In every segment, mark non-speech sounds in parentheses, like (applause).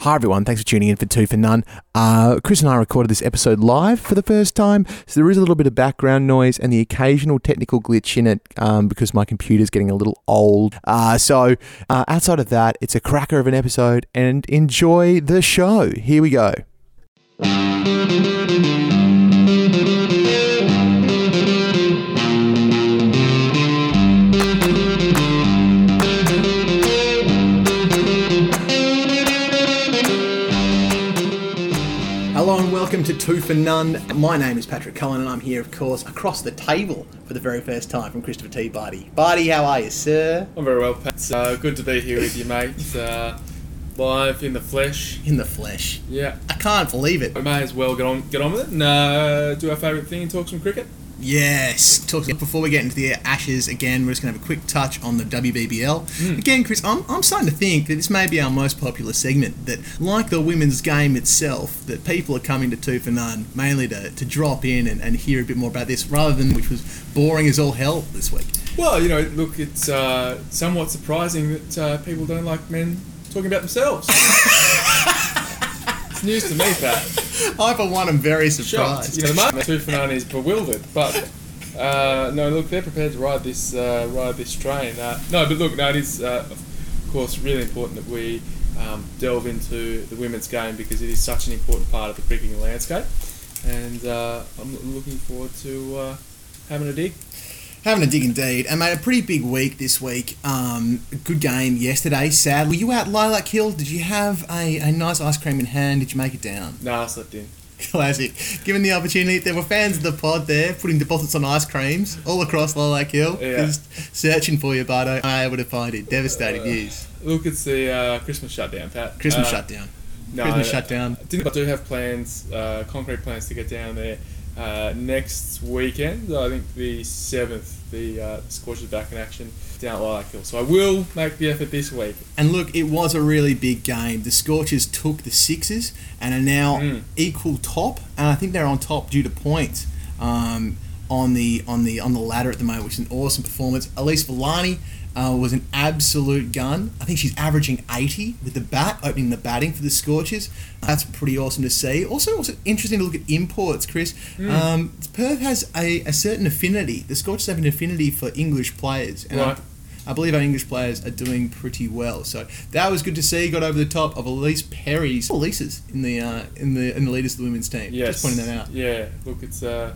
Hi everyone, thanks for tuning in for Two for None. Uh, Chris and I recorded this episode live for the first time, so there is a little bit of background noise and the occasional technical glitch in it um, because my computer's getting a little old. Uh, so uh, outside of that, it's a cracker of an episode, and enjoy the show. Here we go. To Two for None. My name is Patrick Cullen and I'm here, of course, across the table for the very first time from Christopher T. Barty. Barty, how are you, sir? I'm very well, Pat. Uh, good to be here with you, mate. (laughs) Uh, live in the flesh. In the flesh. Yeah. I can't believe it. We may as well get on get on with it and uh, do our favourite thing and talk some cricket. Yes. Talk, before we get into the Ashes again, we're just going to have a quick touch on the WBBL. Again, Chris, I'm, I'm starting to think that this may be our most popular segment. That, like the women's game itself, that people are coming to Two for None mainly to, to drop in and, and hear a bit more about this, rather than which was boring as all hell this week. Well, you know, look, it's uh, somewhat surprising that uh, people don't like men talking about themselves. (laughs) it's news to me, Pat. (laughs) I, for one, am very Shocked. surprised. You know, the market two for none is bewildered, but uh, no, look, they're prepared to ride this uh, ride this train. Uh, no, but look, no, it is uh, of course really important that we um, delve into the women's game because it is such an important part of the cricketing landscape, and uh, I'm looking forward to uh, having a dig. Having a dig indeed, and made a pretty big week this week. Um, good game yesterday. Sad. Were you out Lilac Hill? Did you have a, a nice ice cream in hand? Did you make it down? Nah, I slept in. (laughs) Classic. Given the opportunity, there were fans of the pod there putting deposits on ice creams all across Lilac Hill. Yeah. Just searching for you, Bardo. I able to find it. Devastating news. Look, it's the uh, Christmas shutdown, Pat. Christmas Uh, shutdown. No, Christmas I- shutdown. I didn't- I do have plans, uh, concrete plans to get down there uh, next weekend. I think the seventh, the uh, Scorchers back in action down at Lilac Hill. So I will make the effort this week. And look, it was a really big game. The Scorchers took the Sixes and are now Mm. equal top, and I think they're on top due to points um, on the on the on the ladder at the moment, which is an awesome performance. Elyse Villani uh, was an absolute gun. I think she's averaging 80 with the bat, opening the batting for the Scorchers. That's pretty awesome to see. Also, also interesting to look at imports, Chris. Hmm. Um, Perth has a, a certain affinity. The Scorchers have an affinity for English players. And I- Right. I believe our English players are doing pretty well. So that was good to see. Got over the top of Ellyse Perry's Elise's in the uh, in the in the leaders of the women's team. Yes. Just pointing that out. Yeah, look, it's a,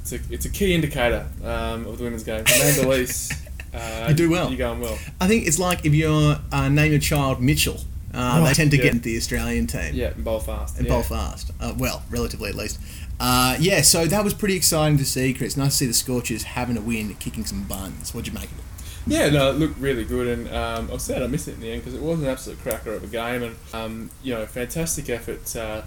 it's a, it's a key indicator um, of the women's game. Amanda Lease, uh, You do well. You're going well. I think it's like if you're uh, name your child Mitchell, uh, they tend to yeah. get into the Australian team. Yeah, and bowl fast. And yeah. bowl fast. Uh, well, relatively at least. Uh, yeah, so that was pretty exciting to see, Chris. Nice to see the Scorchers having a win, kicking some buns. What'd you make of it? Yeah, no, it looked really good, and um, I was sad I missed it in the end because it was an absolute cracker of a game, and um, you know, fantastic effort uh,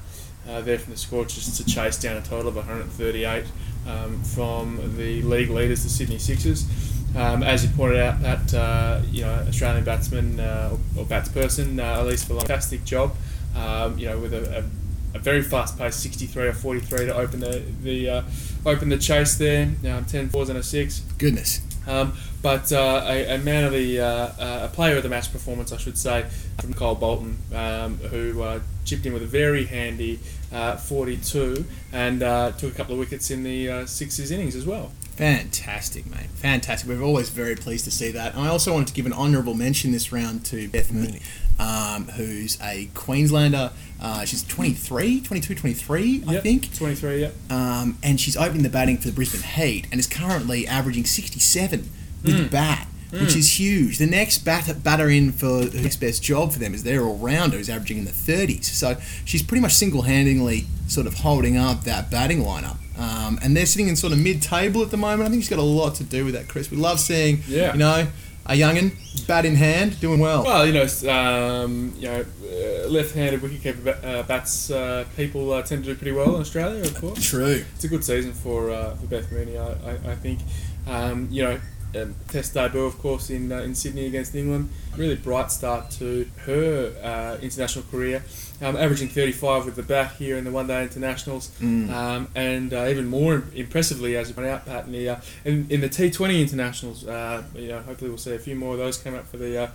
uh, there from the Scorchers to chase down a total of 138 um, from the league leaders, the Sydney Sixers. Um, as you pointed out, that uh, you know, Australian batsman uh, or, or batsperson, uh, Elyse for a fantastic job. Um, you know, with a, a, a very fast pace, 63 or 43 to open the the uh, open the chase there. Um, 10 fours and a six. Goodness. Um, but uh, a, a man of the, uh, uh, a player of the match performance, I should say, from Cole Bolton, um, who uh, chipped in with a very handy uh, 42 and uh, took a couple of wickets in the uh, Sixers innings as well. Fantastic, mate. Fantastic. We're always very pleased to see that. And I also wanted to give an honourable mention this round to Beth Mooney, um, who's a Queenslander. Uh, she's 23, 22, 23, I Yep, think. 23, yeah. Um, and she's opening the batting for the Brisbane Heat and is currently averaging 67 with the bat, which is huge. The next bat- batter in for the next best job for them is their all rounder, who's averaging in the 30s. So she's pretty much single handedly sort of holding up that batting lineup. Um, and they're sitting in sort of mid table at the moment. I think she's got a lot to do with that, Chris. We love seeing, Yeah. you know, a youngin, bat in hand, doing well. Well, you know, um, you know, uh, left-handed wicketkeeper uh, bats uh, people uh, tend to do pretty well in Australia, of course. True. It's a good season for uh, for Beth Mooney, I, I, I think. Um, you know, um, test debut, of course, in uh, in Sydney against England. Really bright start to her uh, international career, um, averaging 35 with the bat here in the one day internationals, um, and uh, even more impressively, as you point out, Pat, in the, uh, in, in the T20 internationals. Uh, you know, hopefully we'll see a few more of those come up for the uh,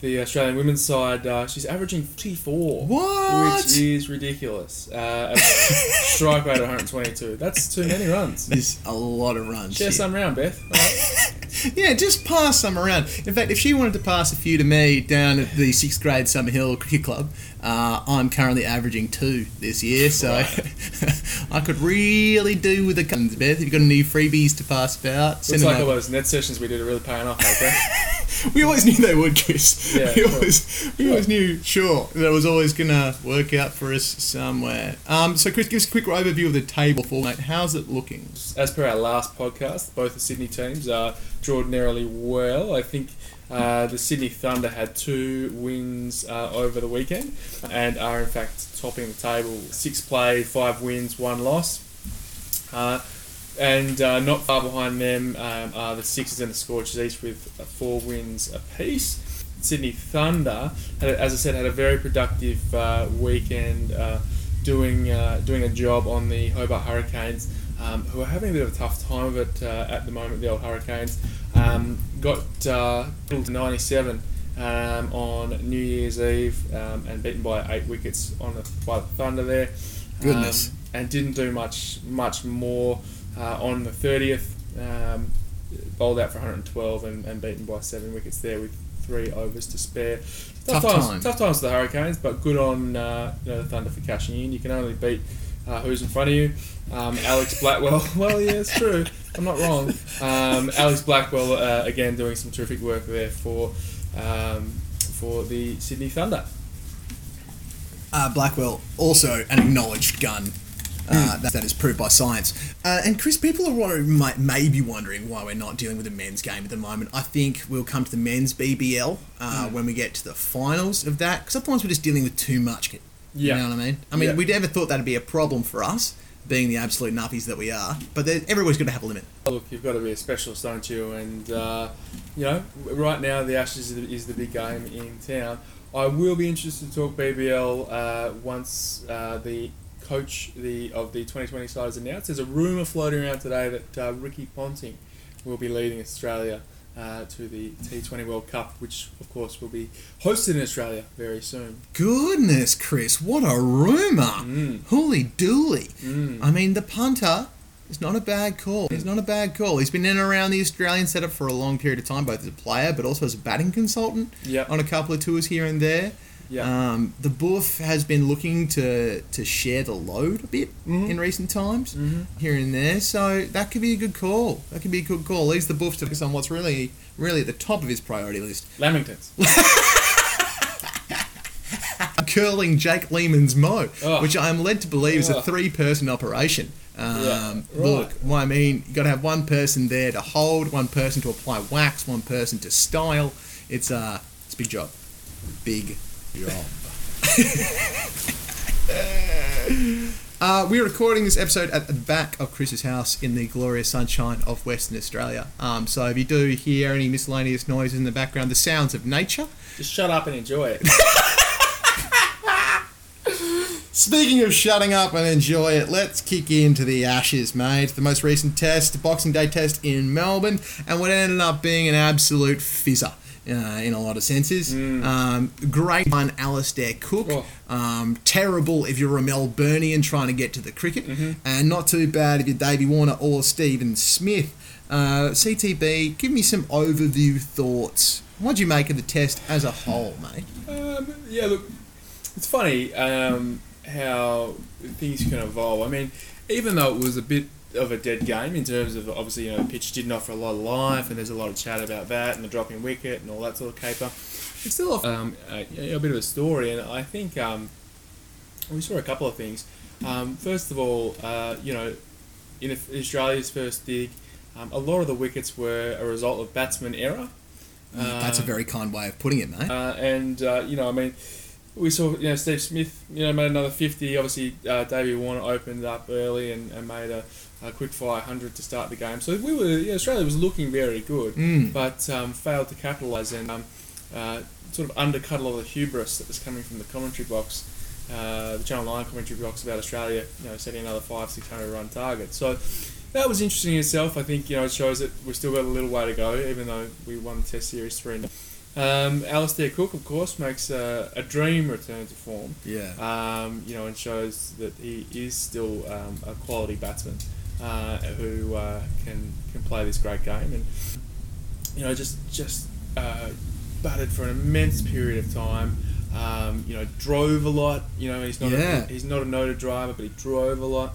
the Australian women's side, uh, she's averaging 44. What? Which is ridiculous. Uh, (laughs) strike rate 122. That's too many runs. There's a lot of runs. Share here. some round, Beth. Right. (laughs) Yeah, just pass some around. In fact, if she wanted to pass a few to me down at the sixth grade Summer Hill Cricket Club, uh, I'm currently averaging two this year, so (laughs) I could really do with the guns, Beth. If you've got any freebies to pass about, send Looks like all those net sessions we did are really paying off, okay? We always knew they would, Chris. Yeah, we sure. always, we always knew, sure, that it was always going to work out for us somewhere. Um, so, Chris, give us a quick overview of the table for mate. How's it looking? As per our last podcast, both the Sydney teams are extraordinarily well. I think uh, the Sydney Thunder had two wins uh, over the weekend and are in fact topping the table. Six played, five wins, one loss. Uh, and uh, not far behind them um, are the Sixers and the Scorchers, each with uh, four wins apiece. Sydney Thunder, had, as I said, had a very productive uh, weekend, uh, doing uh, doing a job on the Hobart Hurricanes, um, who are having a bit of a tough time of it uh, at the moment. The old Hurricanes um, got uh, to 97 um, on New Year's Eve um, and beaten by eight wickets on the, by the Thunder there. Goodness. Um, and didn't do much much more uh, on the 30th. Um, bowled out for 112 and, and beaten by seven wickets there with three overs to spare. Tough times, time. tough times for the Hurricanes, but good on uh, you know the Thunder for cashing in. You can only beat uh, who's in front of you. Um, Alex Blackwell. (laughs) Well, yeah, it's true. I'm not wrong. Um, Alex Blackwell uh, again doing some terrific work there for um, for the Sydney Thunder. Uh, Blackwell, also an acknowledged gun. Uh, that, that is proved by science. Uh, and Chris, people are wondering, might, may be wondering why we're not dealing with a men's game at the moment. I think we'll come to the men's BBL uh, when we get to the finals of that. Because sometimes we're just dealing with too much. Yeah. You know what I mean? I mean, Yeah. we never thought that'd be a problem for us, being the absolute nuffies that we are. But there- everybody's to have a limit. Look, you've got to be a specialist, don't you? And uh, you know, right now the Ashes is the, is the big game in town. I will be interested to talk BBL uh, once uh, the coach the of the 2020 side is announced. There's a rumor floating around today that uh, Ricky Ponting will be leading Australia uh, to the T20 World Cup, which of course will be hosted in Australia very soon. Goodness, Chris, what a rumour! Mm. Holy dooly! Mm. I mean, the punter is not a bad call. He's not a bad call. He's been in and around the Australian setup for a long period of time, both as a player but also as a batting consultant Yep. on a couple of tours here and there. Yeah. Um, the Boof has been looking to, to share the load a bit Mhm. in recent times, Mhm. here and there. So that could be a good call. That could be a good call. Leaves the Boof to focus on what's really, really at the top of his priority list. Lamingtons. (laughs) Curling Jake Lehmann's Mo, Oh. which I am led to believe is a Oh. three-person operation. Um, Yeah, Look, right. well, I mean, you got to have one person there to hold, one person to apply wax, one person to style. It's a, it's a big job. Big (laughs) Uh, we're recording this episode at the back of Chris's house in the glorious sunshine of Western Australia. Um, so if you do hear any miscellaneous noises in the background, the sounds of nature. Just shut up and enjoy it. (laughs) Speaking of shutting up and enjoy it, let's kick into the Ashes, mate. The most recent test, Boxing Day test in Melbourne, and what ended up being an absolute fizzer. Uh, in a lot of senses. Um, great one, Alastair Cook. Oh. Um, terrible if you're a Melburnian trying to get to the cricket. And not too bad if you're Davey Warner or Stephen Smith. Uh, CTB, give me some overview thoughts. What'd you make of the test as a whole, mate? Um, yeah, look, it's funny um, how things can evolve. I mean, even though it was a bit of a dead game in terms of obviously, you know, the pitch didn't offer a lot of life, and there's a lot of chat about that and the dropping wicket and all that sort of caper. It's still um, a, a bit of a story, and I think um, we saw a couple of things. Um, first of all, uh, you know, in Australia's first dig, um, a lot of the wickets were a result of batsman error. That's a Uh, very kind way of putting it, mate. uh, and uh, you know, I mean, we saw you know Steve Smith, you know, made another fifty. Obviously, uh, Davey Warner opened up early and, and made a, a quick fire hundred to start the game. So we were yeah, Australia was looking very good, Mm. but um, failed to capitalise and um, uh, sort of undercut a lot of the hubris that was coming from the commentary box. Uh, the Channel 9 commentary box about Australia, you know, setting another five, six hundred run target. So that was interesting in itself. I think you know it shows that we've still got a little way to go, even though we won the Test series three. Um, Alastair Cook, of course, makes a, a dream return to form. Yeah. Um, you know, and shows that he is still um, a quality batsman uh, who uh, can can play this great game, and you know, just just uh, batted for an immense period of time. Um, you know, drove a lot. You know, he's not Yeah. a, he's not a noted driver, but he drove a lot.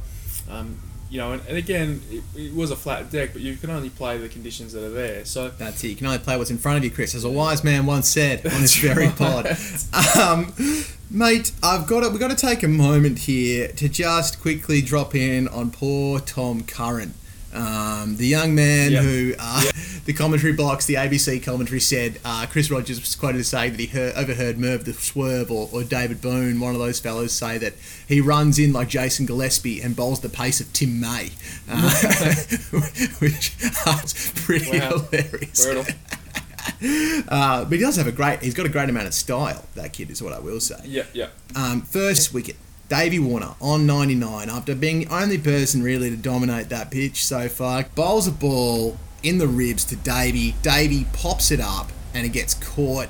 Um, you know, and, and again, it, it was a flat deck, but you can only play the conditions that are there. So That's it. You can only play what's in front of you, Chris, as a wise man once said (laughs) on this very pod. Um, mate, I've got to, we've got to take a moment here to just quickly drop in on poor Tom Curran. Um, the young man Yep. who uh, (laughs) the commentary box, the ABC commentary said uh, Chris Rogers was quoted as saying that he heard, overheard Merv the Swerve or, or David Boon, one of those fellows, say that he runs in like Jason Gillespie and bowls the pace of Tim May, uh, (laughs) (laughs) which is pretty Wow. hilarious. Uh, but he does have a great. He's got a great amount of style. That kid is what I will say. yeah, yeah. Um, first wicket, Davey Warner on 99 after being the only person really to dominate that pitch so far. Bowls a ball in the ribs to Davey. Davey pops it up and it gets caught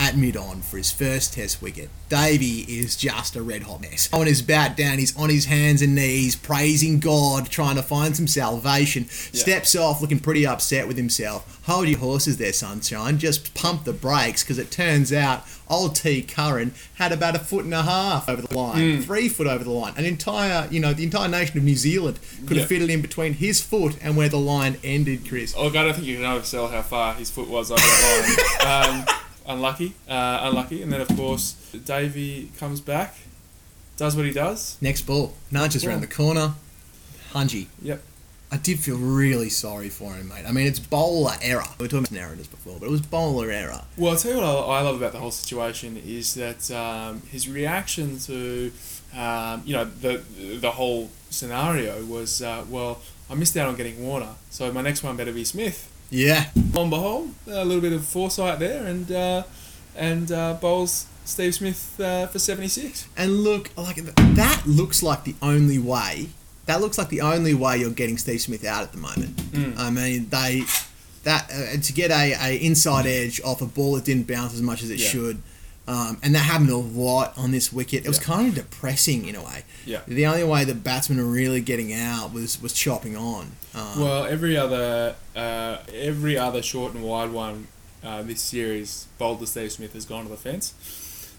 at mid on for his first test wicket. Davey is just a red hot mess. On his bat down, he's on his hands and knees, praising God, trying to find some salvation. Yeah. Steps off, looking pretty upset with himself. Hold your horses there, sunshine. Just pump the brakes, because it turns out old T. Curran had about a foot and a half over the line, three foot over the line. An entire, you know, the entire nation of New Zealand could have fitted in between his foot and where the line ended, Chris. Oh, God, I don't think you can oversell how far his foot was over that line. (laughs) um, unlucky, uh, unlucky. And then, of course, Davey comes back, does what he does. Next ball, nudges Ball. around the corner. Hungy. Yep. I did feel really sorry for him, mate. I mean, it's bowler error. We were talking about narratives before, but it was bowler error. Well, I'll tell you what I, I love about the whole situation is that um, his reaction to, um, you know, the the whole scenario was, uh, well, I missed out on getting Warner, so my next one better be Smith. Yeah, On behold, a little bit of foresight there, and uh, and uh, bowls Steve Smith uh, for seventy six. and look, like that looks like the only way. That looks like the only way you're getting Steve Smith out at the moment. Mm. I mean, they that uh, to get a, a inside edge off a ball that didn't bounce as much as it Yeah. should. Um, and that happened a lot on this wicket. It was Yeah. kind of depressing in a way. Yeah. The only way that batsmen were really getting out was was chopping on. Um, Well, every other uh, every other short and wide one uh, this series, bowled Steve Smith has gone to the fence.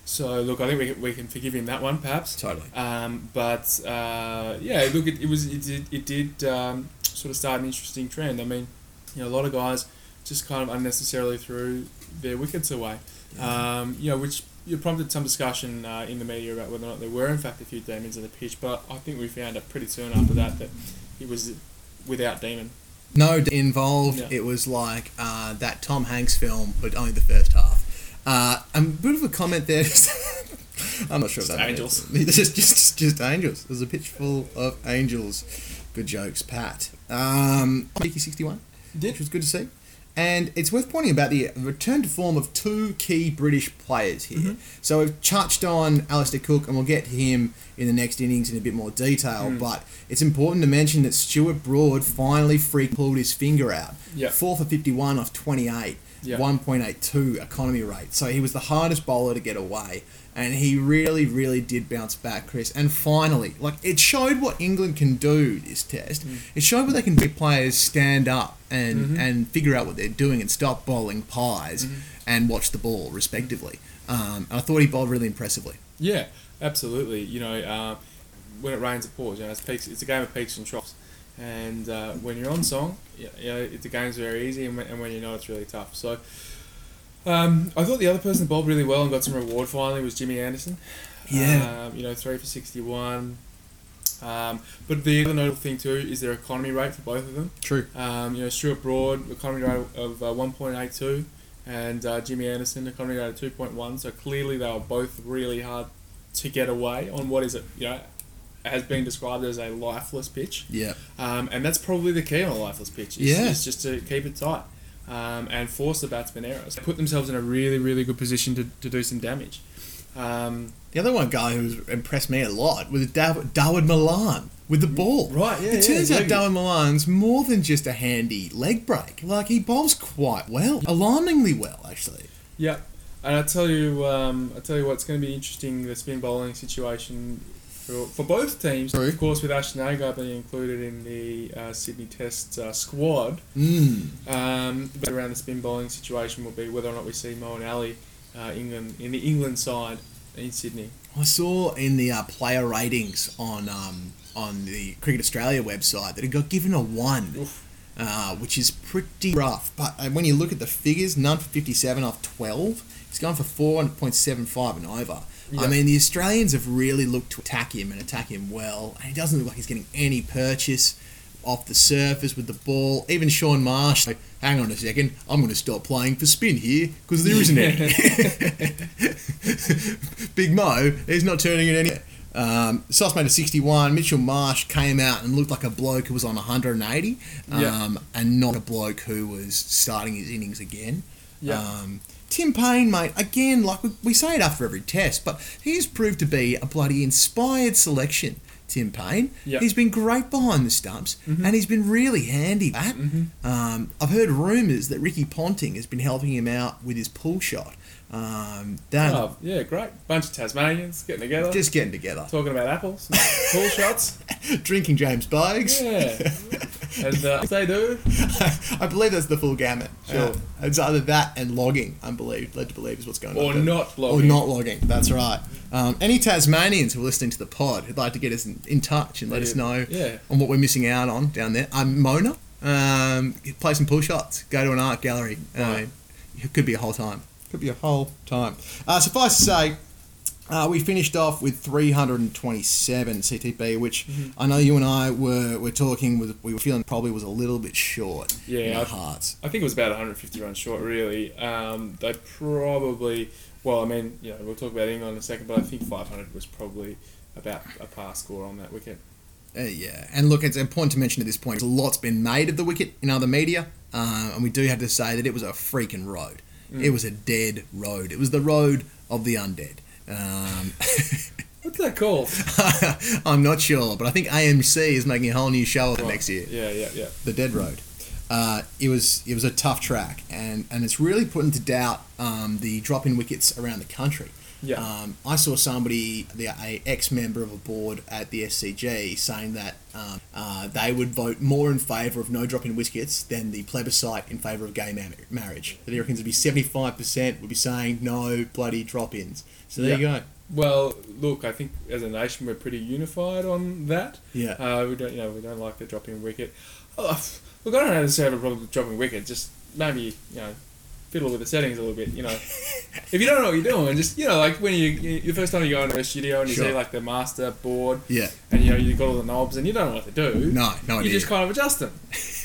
So look, I think we, can- we can forgive him that one, perhaps. totally. Um, but uh, yeah, look, it, it was it did, it did um, sort of start an interesting trend. I mean, you know, a lot of guys just kind of unnecessarily threw their wickets away. Um, you know, which you prompted some discussion uh, in the media about whether or not there were in fact a few demons in the pitch. But I think we found out pretty soon after that that he was without demon. no involved. Yeah. It was like uh, that Tom Hanks film, but only the first half. Uh, a bit of a comment there. (laughs) I'm not sure Just that angels. (laughs) just, just, just angels. There's a pitch full of angels. Good jokes, Pat. Um, Vicky 61, which was good to see. And it's worth pointing about the return to form of two key British players here. Mm-hmm. So we've touched on Alastair Cook, and we'll get to him in the next innings in a bit more detail. Mm. But it's important to mention that Stuart Broad finally freak pulled his finger out. Yeah. Four for 51 off 28. Yeah. 1.82 economy rate. So he was the hardest bowler to get away. And he really, really did bounce back, Chris. And finally, like, it showed what England can do this test. Mm. It showed what they can do. Players stand up and, Mm-hmm. and figure out what they're doing and stop bowling pies and watch the ball, respectively. Um, and I thought he bowled really impressively. Yeah, absolutely. You know, uh, when it rains, it pours. You know, it's, peaks, it's a game of peaks and troughs. And uh, when you're on song, you you know, the game's very easy, and when, and when you're not, it's really tough. So, um, I thought the other person that bowled really well and got some reward finally was Jimmy Anderson. Yeah. Um, you know, three for 61. Um, but the other notable thing too is their economy rate for both of them. True. Um, you know, Stuart Broad, economy rate of uh, 1.82, and uh, Jimmy Anderson, economy rate of 2.1. So clearly they were both really hard to get away on what is it, you know, has been described as a lifeless pitch. Yeah. Um, and that's probably the key on a lifeless pitch. Is, Yeah. is just to keep it tight um, and force the batsman errors. Put themselves in a really, really good position to, to do some damage. Um, The other one guy who's impressed me a lot was Daw- Dawid Malan with the ball. Right, yeah, It yeah, turns out exactly. Dawid Malan's more than just a handy leg break. Like he bowls quite well, alarmingly well, actually. Yep. And I tell you, um, I tell you what's going to be interesting: the spin bowling situation for, for both teams. Of course, with Ashton Agar being included in the uh, Sydney Test uh, squad, Mm. um, but around the spin bowling situation will be whether or not we see Moeen Ali, uh, England in the England side in Sydney. I saw in the uh, player ratings on um, on the Cricket Australia website that it got given a one, Oof. uh, which is pretty rough. But uh, when you look at the figures, none for 57 off 12. He's gone for 400.75 and over. I mean, the Australians have really looked to attack him and attack him well. And he doesn't look like he's getting any purchase off the surface with the ball. Even Shaun Marsh, like, hang on a second, I'm going to stop playing for spin here because there isn't any. (laughs) Big Mo, he's not turning it any. Um, Sauce made a 61. Mitchell Marsh came out and looked like a bloke who was on 180 um, Yeah. and not a bloke who was starting his innings again. Yeah. Um, Tim Paine, mate, again, like we, we say it after every test, but he's proved to be a bloody inspired selection. Tim Paine, Yeah. he's been great behind the stumps, and he's been really handy. At um, I've heard rumours that Ricky Ponting has been helping him out with his pull shot. Um, that Oh, yeah, great. Bunch of Tasmanians getting together, just getting together, talking about apples, pool (laughs) shots. drinking James Boag's. Yeah. (laughs) And uh, they do. I believe that's the full gamut. Sure. Uh, it's either that and logging. I believe, led to believe, is what's going on. Or not not Or not logging. That's right. Um, any Tasmanians who are listening to the pod who'd like to get us in, in touch and let us know Yeah. on what we're missing out on down there. I'm Mona. Um, play some pool shots. Go to an art gallery. Uh, Right. it could be a whole time. Could be a whole time. Uh, suffice to say, uh, we finished off with 327 CTB, which Mm-hmm. I know you and I were, were talking with. We were feeling probably was a little bit short in Yeah, our I- hearts. I think it was about 150 runs short, really. Um, they probably, well, I mean, you know, we'll talk about England in a second, but I think 500 was probably about a par score on that wicket. Uh, yeah, and look, it's important to mention at this point, a lot's been made of the wicket in other media, uh, and we do have to say that it was a freaking road. Mm. It was a dead road. It was the road of the undead. Um, (laughs) What's that called? (laughs) I'm not sure, but I think AMC is making a whole new show of it next year. Yeah, yeah, yeah. the Dead Road. Uh, it was it was a tough track, and, and it's really put into doubt um, the drop in wickets around the country. Yeah. Um, I saw somebody, the a ex member of a board at the SCG, saying that um, uh, they would vote more in favour of no drop in wickets than the plebiscite in favour of gay ma- marriage. That he reckons it'd be seventy five percent would be saying no bloody drop ins. So there you go. Well, look, I think as a nation we're pretty unified on that. Yeah. Uh, we don't, you know, we don't like the dropping wicket. Oh, look, I don't necessarily have a problem with dropping wicket. Just maybe, you know, fiddle with the settings a little bit. You know, if you don't know what you're doing, just you know, like when you, you the first time you go into a studio and you Sure. see like the master board, Yeah. and you know you've got all the knobs and you don't know what to do. No, no you idea. just kind of adjust them. (laughs)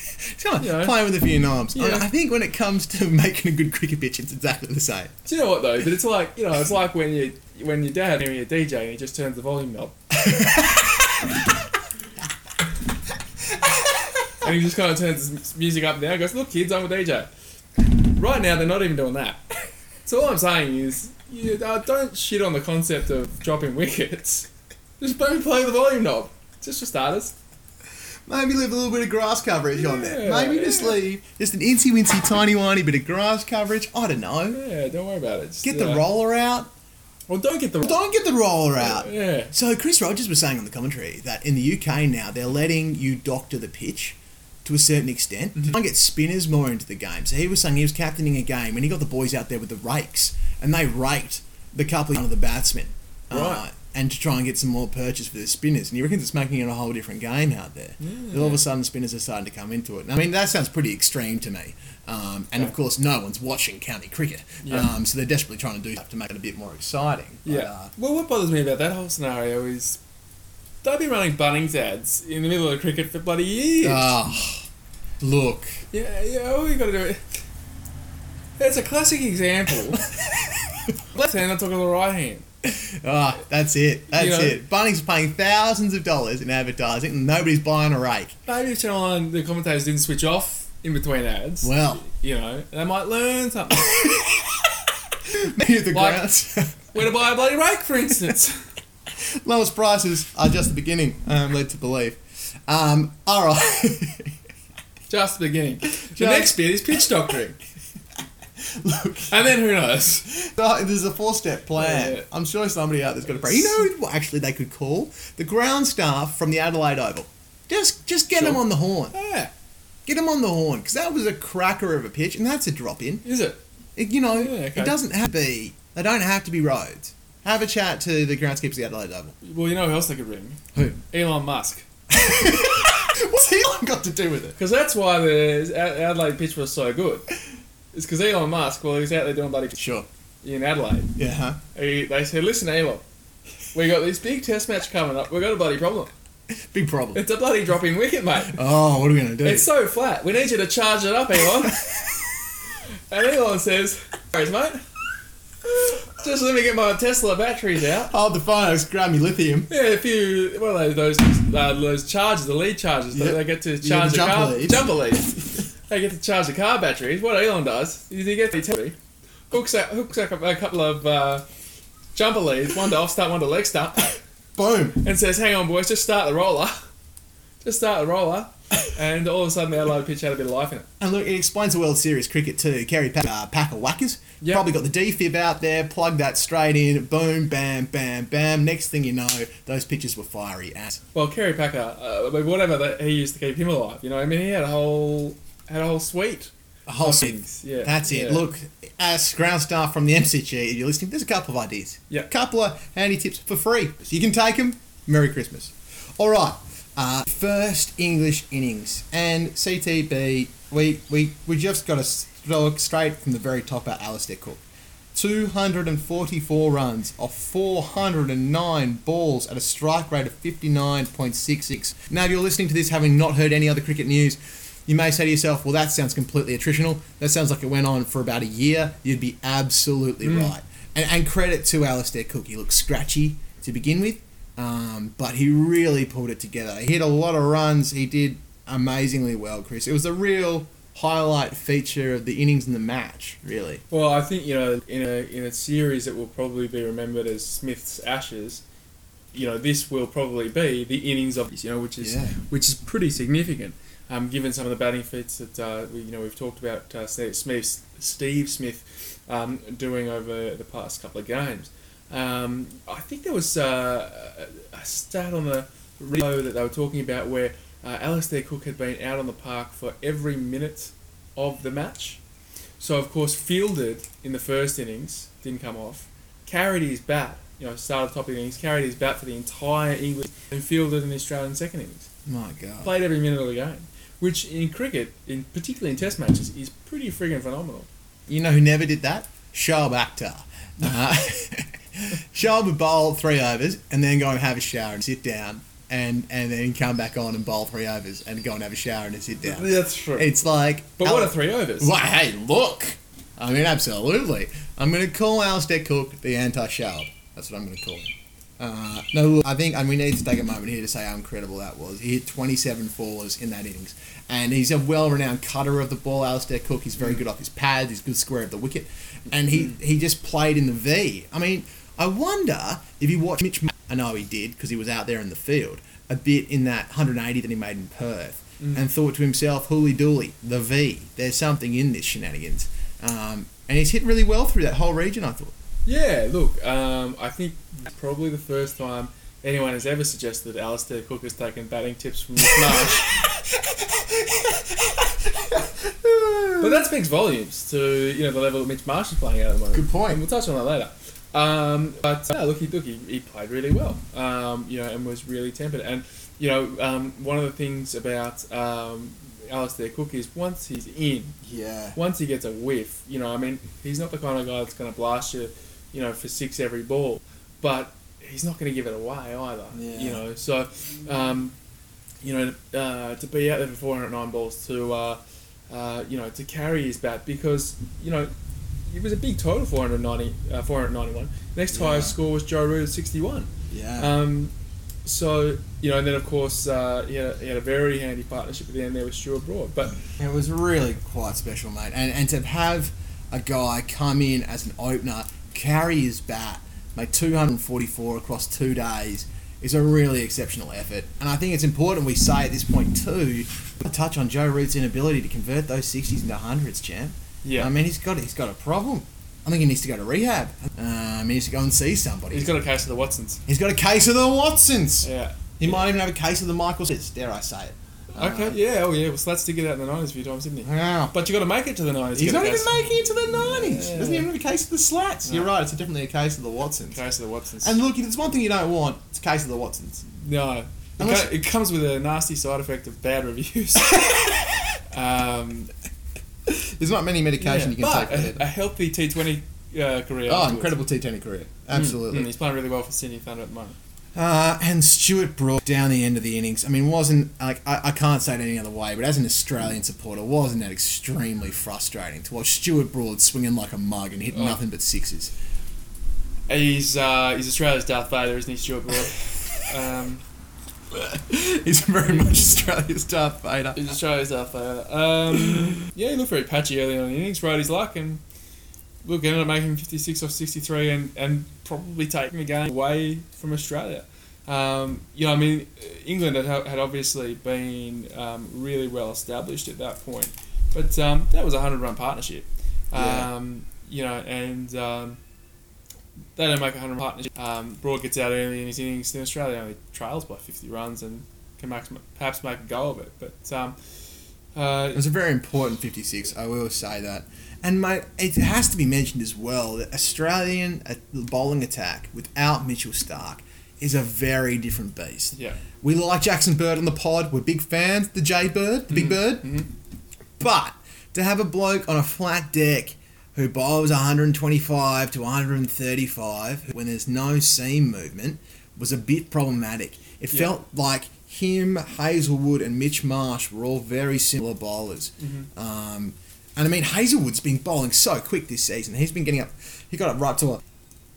Kind of you know. playing with a few knobs. I- Yeah. I think when it comes to (laughs) making a good cricket pitch, it's exactly the same. Do you know what though? But it's like you know, it's like when you when your dad hearing a DJ and he just turns the volume knob. (laughs) and he just kind of turns his music up and down. and Goes, look, kids, I'm a DJ. Right now, they're not even doing that. (laughs) So all I'm saying is, you uh, don't shit on the concept of dropping wickets. Just maybe play the volume knob, just for starters. Maybe leave a little bit of grass coverage on there. Yeah, Maybe just yeah. leave just an incy wincy tiny whiny bit of grass coverage. I don't know. Yeah, don't worry about it. Just, Get the uh, roller out. Well, don't get the Don't get the roller out. Yeah. So Chris Rogers was saying on the commentary that in the UK now they're letting you doctor the pitch to a certain extent Mm-hmm. to try and get spinners more into the game. So he was saying he was captaining a game and he got the boys out there with the rakes and they raked the couple of the batsmen. uh, Right. and to try and get some more purchase for the spinners. And he reckons it's making it a whole different game out there. All of a sudden, spinners are starting to come into it. And I mean, that sounds pretty extreme to me. Um, and of course, no one's watching county cricket. Yeah. Um, so they're desperately trying to do stuff to make it a bit more exciting. But, Yeah. uh, well, what bothers me about that whole scenario is they've been running Bunnings ads in the middle of the cricket for bloody years. Ah, look. yeah, yeah. All you got to do it. It's a classic example. (laughs) Left hand, I'm talking the right hand. Ah, that's it. That's You know- it. Bunnings is paying thousands of dollars in advertising and nobody's buying a rake. Maybe if Channel 9, the commentators didn't switch off in between ads. Well. you know, they might learn something. (laughs) Many of the Like- grounds. Where to buy a bloody rake, for instance. (laughs) (laughs) Lowest prices are just the beginning, um, led to believe. Um, all right. (laughs) Just the beginning. The next bit is pitch doctoring. (laughs) Look, And then who knows? no, there's a four-step plan. Yeah. I'm sure somebody out there's got a plan. You know what? Actually, they could call the ground staff from the Adelaide Oval. Just, just get Sure. them on the horn. Yeah. Get them on the horn because that was a cracker of a pitch, and that's a drop in. Is it? It, you know, Yeah, okay. it doesn't have to be. They don't have to be roads. Have a chat to the groundskeepers of the Adelaide Oval. Well, you know who else they could ring? Who? Elon Musk. (laughs) What's Elon got to do with it? Because that's why the Adelaide pitch was so good. It's because Elon Musk, well, he's out there doing bloody Sure. in Adelaide. Yeah. Huh? He, they said, listen, Elon, we got this big test match coming up. We've got a bloody problem. Big problem. It's a bloody dropping wicket, mate. Oh, what are we gonna do? It's so flat. We need you to charge it up, Elon. (laughs) and Elon says, "Thanks, mate. Just let me get my Tesla batteries out. Hold the phone. I'll grab me lithium. Yeah, a few. well those? Uh, those chargers, the lead chargers. Yep. They get to Yeah, charge the the, car. Jumper leads. (laughs) they get to charge the car batteries. What Elon does is he gets the Tesla, hooks up, hooks up a couple of uh, jumper leads, one to off start, one to leg start, Boom. and says, "Hang on, boys, just start the roller. Just start the roller." And all of a sudden, the Adelaide pitch had a bit of life in it. And look, it explains the World Series cricket too. Kerry Pack, uh, pack of whackers. Yep. Probably got the defib out there, plug that straight in, boom, bam, bam, bam. Next thing you know, those pitches were fiery as. Well, Kerry Packer, uh, whatever that he used to keep him alive, you know. I mean, he had a whole had a whole suite. A whole things, Yeah, That's it. yeah. Look, as ground staff from the MCG, if you're listening, there's a couple of ideas. Yeah. A couple of handy tips for free. So you can take them. Merry Christmas. All right. Uh, first English innings. And CTB, we, we, we just got to look straight from the very top at Alastair Cook. 244 runs off 409 balls at a strike rate of 59.66. Now, if you're listening to this having not heard any other cricket news, you may say to yourself, well, that sounds completely attritional. That sounds like it went on for about a year. You'd be absolutely right. And, and credit to Alastair Cook. He looked scratchy to begin with, um, but he really pulled it together. He hit a lot of runs. He did amazingly well, Chris. It was a real highlight feature of the innings and the match, really. Well, I think you know, in a in a series that will probably be remembered as Smith's Ashes, you know, this will probably be the innings of you know, which is Yeah. which is pretty significant, um, given some of the batting feats that uh, we, you know we've talked about uh, Steve Smith, Steve Smith um, doing over the past couple of games. Um, I think there was uh, a a stat on the radio that they were talking about where uh, Alastair Cook had been out on the park for every minute of the match. So of course fielded in the first innings, didn't come off. Carried his bat, you know, started top of the innings, carried his bat for the entire English and fielded in the Australian second innings. My God. Played every minute of the game, which in cricket, in particularly in Test matches, is pretty friggin' phenomenal. You know who never did that? Shoaib Akhtar. (laughs) (laughs) Uh, Shoaib would bowl three overs and then go and have a shower and sit down and, and then come back on and bowl three overs and go and have a shower and sit down. That's true. It's like. but what are three overs? Well, hey, look! I mean, absolutely. I'm going to call Alastair Cook the anti Shoaib. That's what I'm going to call him. Uh, no, look, I think and we need to take a moment here to say how incredible that was. He hit 27 fours in that innings. And he's a well renowned cutter of the ball, Alastair Cook. He's very good off his pads, he's good square of the wicket. And he, he just played in the V. I mean, I wonder if you watched Mitch. I know he did because he was out there in the field a bit in that 180 that he made in Perth and thought to himself, hooly dooly, the V. There's something in this shenanigans. Um, and he's hit really well through that whole region, I thought. Yeah, look, um, I think probably the first time anyone has ever suggested that Alastair Cook has taken batting tips from Mitch Marsh. (laughs) but that speaks volumes to you know the level that Mitch Marsh is playing at the moment. Good point. And we'll touch on that later. Um, but uh, look, he, look, he, he played really well. Um, you know, and was really tempered. And you know, um, one of the things about um, Alastair Cook is once he's in, Yeah. once he gets a whiff, you know, I mean, he's not the kind of guy that's going to blast you, you know, for six every ball, but he's not going to give it away either. Yeah. You know, so, um, you know, uh, to be out there for 409 balls, to, uh, uh, you know, to carry his bat because, you know, it was a big total, 490, uh, 491. Next Yeah. highest score was Joe Root at 61. Yeah. Um, so, you know, and then of course uh, he, had a, he had a very handy partnership at the end there with Stuart Broad. But It was really quite special, mate. And and to have a guy come in as an opener, carry his bat, make 244 across two days is a really exceptional effort. And I think it's important we say at this point too, to touch on Joe Root's inability to convert those 60s into hundreds, champ. Yeah. I mean, he's got he's got a problem. I think he needs to go to rehab. Um, he needs to go and see somebody. He's got a case of the Watsons. He's got a case of the Watsons. Yeah. He might even have a case of the Michael Smiths, dare I say it. Okay, yeah, oh yeah. Well, Slats did get out in the 90s a few times, didn't he? Yeah. But you got to make it to the 90s. to He's not even making it to the 90s. Yeah. Doesn't even have a case of the slats. No. You're right, it's definitely a case of the Watsons. Case of the Watsons. And look, if it's one thing you don't want, it's a case of the Watsons. no. It, Unless- it comes with a nasty side effect of bad reviews. (laughs) um, There's not many medication yeah, you can but take for a, a healthy T20 uh, career. Oh, afterwards. incredible T20 career. Absolutely. Mm, he's playing really well for Sydney Thunder at the moment. Uh, and Stuart Broad down the end of the innings. I mean, wasn't like I, I can't say it any other way, but as an Australian supporter, wasn't that extremely frustrating to watch Stuart Broad swinging like a mug and hitting Oh. nothing but sixes? He's uh, he's Australia's Darth Vader, isn't he, Stuart Broad? (laughs) um, (laughs) He's very much Australia's Darth Vader. he's Australia's Darth Vader. Um, (laughs) yeah, he looked very patchy early on in the innings, rode his luck, and look, ended up making 56 off 63 and, and probably taking the game away from Australia. Um, you know, I mean, England had, had obviously been um, really well established at that point, but um, that was a 100 run partnership. Yeah. Um, you know, and um, they don't make a 100 partnership. Um, Broad gets out early in his innings, then Australia only trails by 50 runs and can max, perhaps make a go of it. But um, uh, It was a very important 56, I will say that. And mate, it has to be mentioned as well that Australian uh, bowling attack without Mitchell Stark is a very different beast. yeah. We like Jackson Bird on the pod. We're big fans. The J Bird, the Big Bird. mhm. But to have a bloke on a flat deck who bowls 125 to 135 when there's no seam movement was a bit problematic. It Yeah. felt like him, Hazlewood, and Mitch Marsh were all very similar bowlers. Mm-hmm. Um, and I mean, Hazlewood's been bowling so quick this season. He's been getting up. He got up right to a.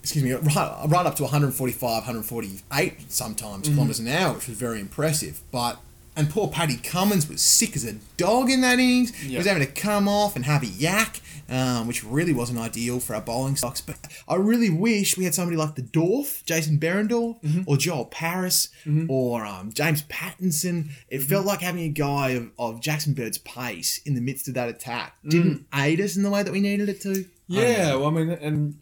Excuse me, right, right up to 145, 148 sometimes Mm-hmm. kilometres an hour, which was very impressive. But and poor Paddy Cummins was sick as a dog in that innings. He was having to come off and have a yak, um, which really wasn't ideal for our bowling stocks. But I really wish we had somebody like the Dorf, Jason Behrendorff, Mm-hmm. or Joel Paris, or um, James Pattinson. It Mm-hmm. felt like having a guy of, of Jackson Bird's pace in the midst of that attack didn't aid us in the way that we needed it to. I. Yeah, know. well, I mean, and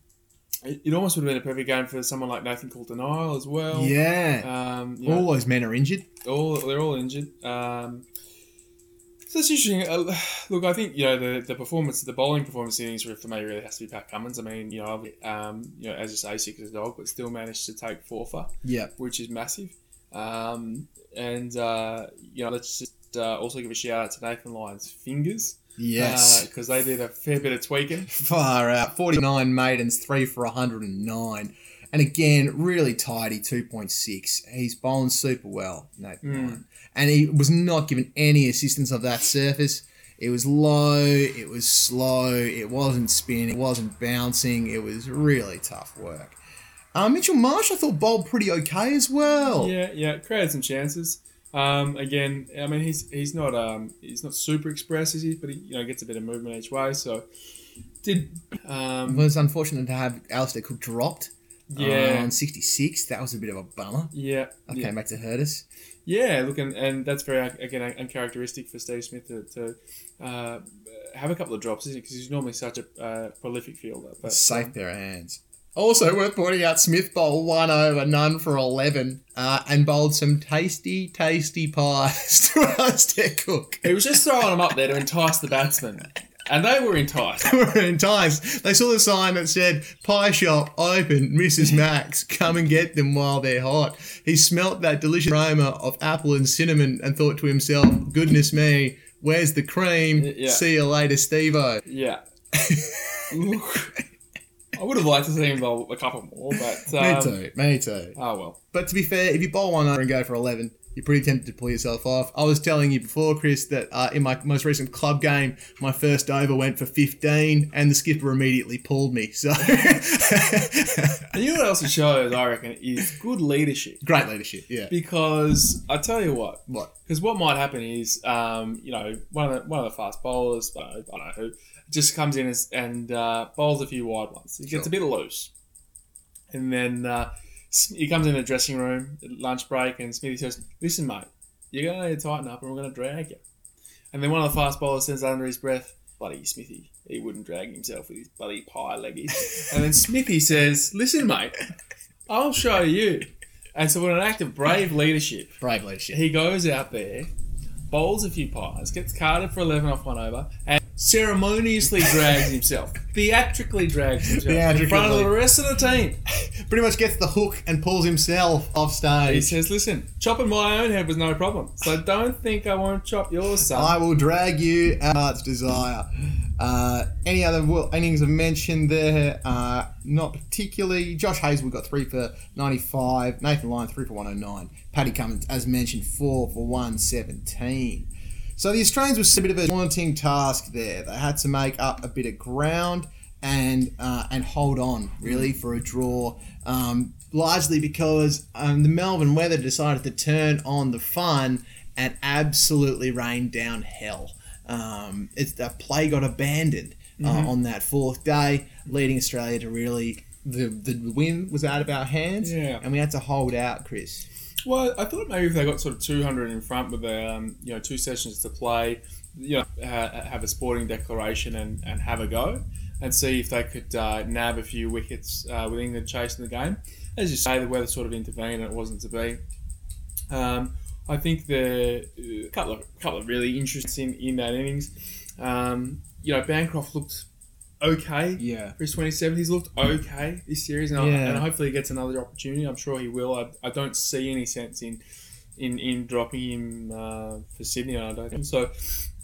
it, almost would have been a perfect game for someone like Nathan Coulter Nile as well. yeah. Um, know, All those men are injured. all they're all injured. Um, so it's interesting. Uh, look, I think you know the, the performance, the bowling performance innings for me really has to be Pat Cummins. I mean, you know, um, you know, as you say, sick as a dog, but still managed to take four for, Yeah. which is massive. Um, and uh, you know, let's just uh, also give a shout out to Nathan Lyon's fingers. Yes. because they did a fair bit of tweaking. (laughs) Far out. 49 maidens, 3 for 109. And again, really tidy, 2.6. He's bowling super well, Nathan. Mm. And he was not given any assistance of that surface. It was low, it was slow, it wasn't spinning, it wasn't bouncing. It was really tough work. Uh, Mitchell Marsh, I thought bowled pretty okay as well. Yeah, yeah, created some chances. Um, again, I mean, he's he's not um, he's not super expressive, is he? but he you know gets a bit of movement each way. So did It um, was unfortunate to have Alastair Cook dropped uh, yeah, on 66. That was a bit of a bummer. yeah, That yeah, came back to hurt us. yeah. Look, and, and that's very again uncharacteristic for Steve Smith to, to uh, have a couple of drops, isn't it? Because he's normally such a uh, prolific fielder. But Safe pair of hands. Also worth pointing out, Smith bowled one over, none for 11, uh, and bowled some tasty, tasty pies (laughs) to Alastair Cook. he was just throwing them up there to entice the batsmen, and they were enticed. They were enticed. They saw the sign that said, Pie shop open, Mrs. Mac's, come and get them while they're hot. He smelt that delicious aroma of apple and cinnamon and thought to himself, goodness me, where's the cream? Yeah. See you later, Steve-O. Yeah. (laughs) I would have liked to see him bowl a couple more, but (laughs) um, me too, me too. Oh well. But to be fair, if you bowl one over and go for 11, you're pretty tempted to pull yourself off. I was telling you before, Chris, that uh, in my most recent club game, my first over went for 15, and the skipper immediately pulled me. So, And (laughs) you know what else it shows, I reckon, is good leadership. great leadership, yeah. Because I tell you what, What? because what might happen is, um, you know, one of the one of the fast bowlers, I don't know, I don't know who, just comes in as, and uh, bowls a few wide ones. He gets Sure. a bit loose, and then uh, he comes in the dressing room at lunch break, and Smithy says, "Listen, mate, you're going to need to tighten up, and we're going to drag you." And then one of the fast bowlers says under his breath, bloody Smithy. He wouldn't drag himself with his bloody pie leggies. (laughs) and then Smithy says, "Listen, mate, I'll show you." And so, in an act of brave leadership, Brave leadership. he goes out there, bowls a few pies, gets carded for 11 off one over, and ceremoniously drags himself, theatrically drags himself in front of the rest of the team. Pretty much gets the hook and pulls himself off stage. He stage. says, Listen, chopping my own head was no problem, so don't think I won't chop yours, son. I will drag you at heart's desire. Uh, any other innings I've mentioned there? Uh, not particularly. Josh Hazlewood got three for 95. Nathan Lyon, three for 109. Paddy Cummins, as mentioned, four for 117. So the Australians was a bit of a daunting task there. They had to make up a bit of ground and uh, and hold on really for a draw. Um, largely because um, the Melbourne weather decided to turn on the fun and absolutely rain down hell. Um, it's the play got abandoned uh, on that fourth day, leading Australia to really the the win was out of our hands, Yeah. and we had to hold out, Chris. Well, I thought maybe if they got sort of 200 in front with the, um, you know, two sessions to play, you know, ha- have a sporting declaration and, and have a go and see if they could uh, nab a few wickets uh, with England chasing the game. As you say, the weather sort of intervened and it wasn't to be. Um, I think the a couple of couple of really interesting in, in that innings. Um, you know, Bancroft looked okay Yeah. for his 27th. He's looked okay this series, and, I, and hopefully he gets another opportunity. I'm sure he will. I, I don't see any sense in in, in dropping him uh, for Sydney. I don't think so.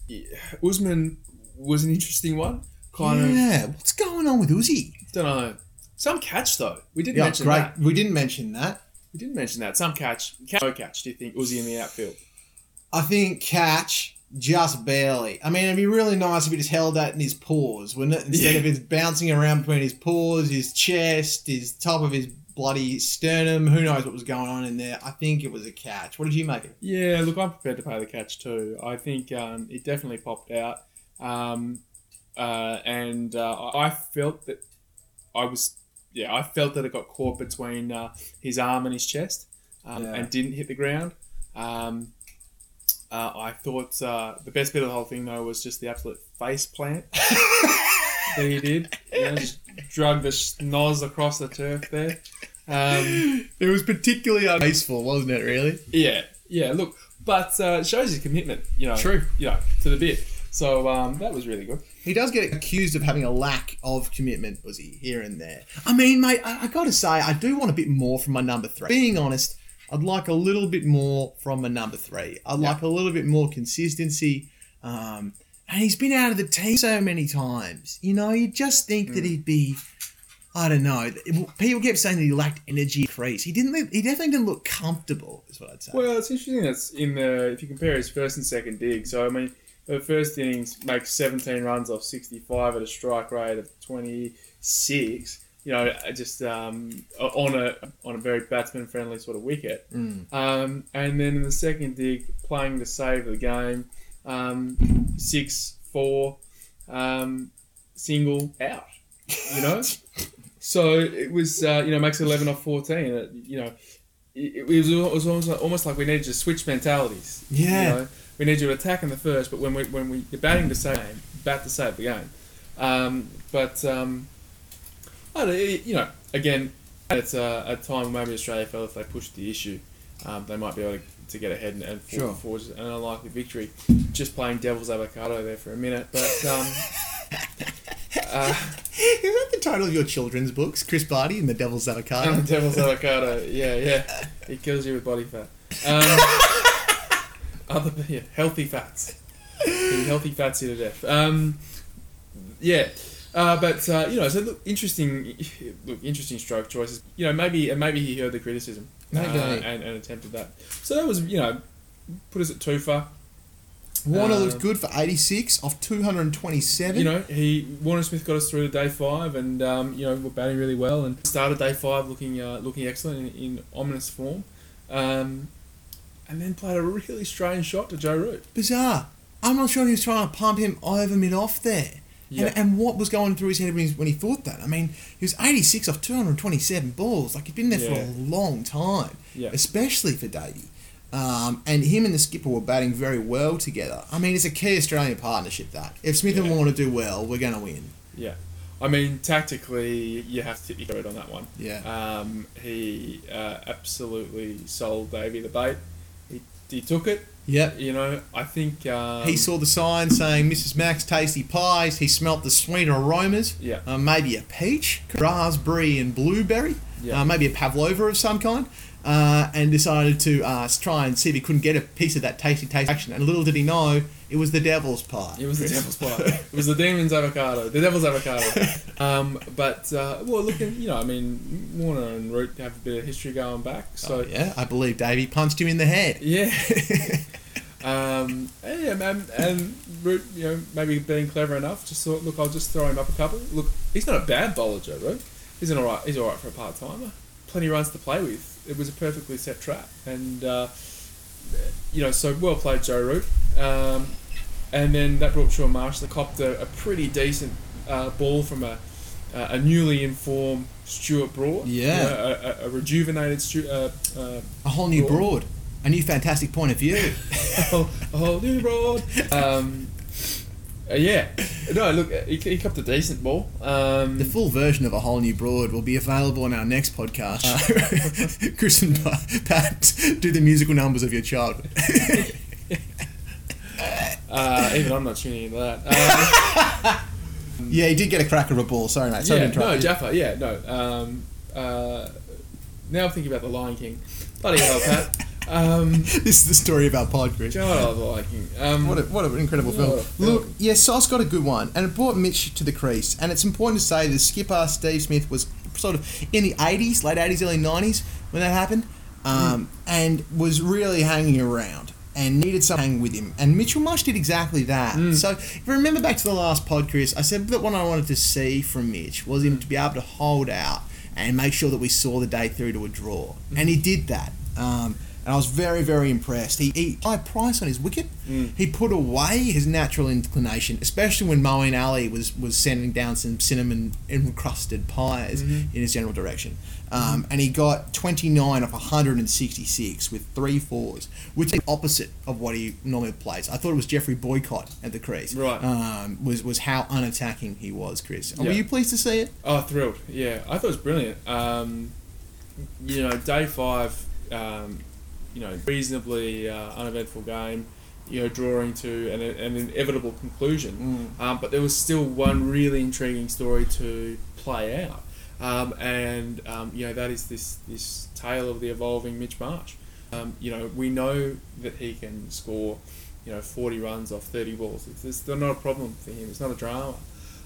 yeah, Usman was an interesting one. Kind of yeah. What's going on with Uzi? don't know. Some catch though. We didn't Yeah, mention great. that. We didn't mention that. We didn't mention that. Some catch. catch. No catch. Do you think Uzi in the outfield? I think catch just barely. I mean, it'd be really nice if he just held that in his paws, wouldn't it? Instead Yeah. of it bouncing around between his paws, his chest, his top of his bloody sternum. Who knows what was going on in there? I think it was a catch. What did you make it? Yeah, look, I'm prepared to pay the catch too. I think um, it definitely popped out, um, uh, and uh, I felt that I was, yeah, I felt that it got caught between uh, his arm and his chest, um, Yeah. and didn't hit the ground. Um, uh, I thought uh, the best bit of the whole thing though was just the absolute face plant (laughs) that he did. You know, just drug the schnoz across the turf there. Um, It was particularly ungraceful, wasn't it? Really? yeah, yeah. Look, but uh, it shows his commitment. You know, True. You know, to the bit. So um, that was really good. He does get accused of having a lack of commitment, was he, here and there. I mean, mate, I, I got to say, I do want a bit more from my number three. Being honest, I'd like a little bit more from a number three. I'd like a little bit more consistency. Um, and he's been out of the team so many times. You know, you just think that he'd be. I don't know. People kept saying that he lacked energy crease. He didn't. Look, he definitely didn't look comfortable. Is what I'd say. Well, it's interesting that's in the if you compare his first and second dig. So I mean, the first innings makes 17 runs off 65 at a strike rate of 26. You know, just um, on a on a very batsman friendly sort of wicket. Mm. Um, and then in the second dig, playing to save the game, um, six four, um, single out. You know. (laughs) So it was, uh, you know, makes it 11 off 14. Uh, you know, it, it was, it was almost, like, almost like we needed to switch mentalities. Yeah. You know? We need you to attack in the first, but when we when we you're batting to save the game, bat to save the game. Um, but um, I don't, you know, again, it's a, a time maybe Australia felt if they pushed the issue, um, they might be able to, to get ahead and, and Sure. forge an unlikely victory. Just playing devil's avocado there for a minute, but. (laughs) Um, uh, Is that the title of your children's books, Chris Barty and the Devil's Avocado? Um, devil's (laughs) avocado. Yeah, yeah. It kills you with body fat. Um, (laughs) other yeah, healthy fats. Healthy fats you to death. Um, yeah. Uh, but uh, you know, so look, interesting, look, interesting stroke choices. You know, maybe and maybe he heard the criticism uh, and, and attempted that. So that was, you know, put us at two for. Warner Uh, looked good for 86 off 227. You know, he Warner Smith got us through to day five, and um, you know we're batting really well, and started day five looking uh, looking excellent in, in ominous form, um, and then played a really strange shot to Joe Root. bizarre. I'm not sure he was trying to pump him over mid off there. Yeah. And, and what was going through his head when he, when he thought that? I mean, he was 86 off 227 balls. Like, he'd been there for a long time, Yeah. especially for Davey. Um, and him and the skipper were batting very well together. I mean, it's a key Australian partnership that. If Smith and Yeah. Warner do well, we're going to win. Yeah. I mean, tactically, you have to tip your credit on that one. Yeah. Um, he uh, absolutely sold Davey the bait. He, he took it. Yep. You know, I think. Um, he saw the sign saying Mrs. Mac's Tasty Pies. He smelt the sweet aromas. Yeah. Uh, maybe a peach, raspberry, and blueberry. Yeah. Uh, maybe a pavlova of some kind. Uh, and decided to uh, try and see if he couldn't get a piece of that tasty taste action. And little did he know, it was the devil's pie. It was the devil's pie. (laughs) It was the demon's avocado. The devil's avocado. Um, but uh, well, looking, you know, I mean, Warner and Root have a bit of history going back. So Oh, yeah, I believe Davey punched him in the head. yeah. (laughs) um, and yeah, man, and Root, you know, maybe being clever enough, just thought, look, I'll just throw him up a couple. Look, he's not a bad bowler, Joe Root. He's an alright. He's alright for a part timer. Plenty of runs to play with. It was a perfectly set trap, and uh, you know, so well played, Joe Root. Um, and then that brought Shaun Marsh. The copped a, a pretty decent uh, ball from a, uh, a newly informed Stuart Broad. Yeah. You know, a, a, rejuvenated Stu, uh, uh, A whole new Broad. broad. A new fantastic point of view. (laughs) a whole, a whole new Broad. Um, uh, yeah. No, look, he, he copped a decent ball. Um, The full version of a whole new broad will be available on our next podcast. Uh, (laughs) (laughs) Chris and Pa- Pat do the musical numbers of your childhood. Uh, even I'm not tuning into that. Um, (laughs) yeah, he did get a cracker of a ball. Sorry, mate. Sorry yeah, no. Jaffa. Yeah, no. Um, uh, now I'm thinking about the Lion King. Bloody hell, Pat. (laughs) Um, this is the story of our pod, Chris. God, I the King. Um, What, a, what an incredible What film. film. Look, yeah, Sauce got a good one, and it brought Mitch to the crease. And it's important to say that skipper Steve Smith was sort of in the 80s, late 80s, early 90s when that happened, um, and was really hanging around and needed hang with him. And Mitchell Marsh did exactly that. So if you remember back to the last pod, Chris, I said that what I wanted to see from Mitch was him to be able to hold out and make sure that we saw the day through to a draw. And he did that. Um, and I was very, very impressed. He, he high price on his wicket. He put away his natural inclination, especially when Moeen Ali was, was sending down some cinnamon encrusted pies in his general direction. Um, And he got 29 off 166 with three fours, which is the opposite of what he normally plays. I thought it was Geoffrey Boycott at the crease. Right. Um, was, was how unattacking he was, Chris. Were you pleased to see it? Oh, thrilled! Yeah, I thought it was brilliant. Um, you know, day five, um, you know, reasonably uh, uneventful game. You know, drawing to an, an inevitable conclusion. Um, but there was still one really intriguing story to play out, um, and um, you know that is this this tale of the evolving Mitch Marsh. Um, you know, we know that he can score, you know, forty runs off thirty balls. It's, it's not a problem for him. It's not a drama.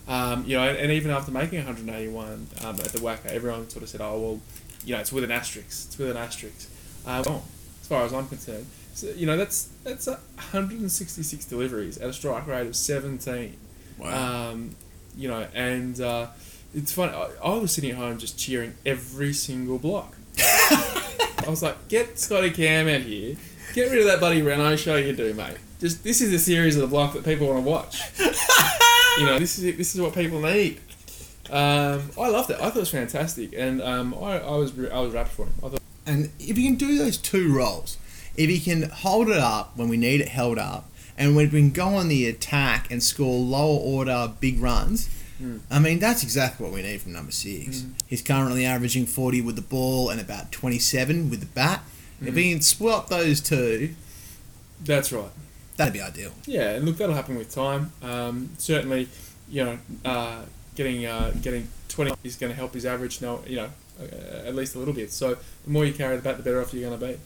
Um, you know, and, and even after making 181 um, at the WACA, everyone sort of said, "Oh well, you know, it's with an asterisk. It's with an asterisk." Well, as far as I'm concerned, so, you know, that's that's a 166 deliveries at a strike rate of 17. Um, you know, and uh, it's funny. I, I was sitting at home just cheering every single block. (laughs) I was like, "Get Scotty Cam out here. Get rid of that bloody Renault show you do, mate. Just this is a series of the block that people want to watch." you know, this is this is what people need. Um, I loved it. I thought it was fantastic, and um, I, I was I was wrapped for him. I thought, And if you can do those two roles, if he can hold it up when we need it held up, and when we can go on the attack and score lower order big runs, Mm. I mean, that's exactly what we need from number six. He's currently averaging 40 with the ball and about 27 with the bat. If he can swap those two, that's right. that'd be ideal. Yeah, and look, that'll happen with time. Um, certainly, you know, uh, getting uh, getting twenty is going to help his average. No, you know, at least a little bit. So the more you carry the bat, the better off you're going to be.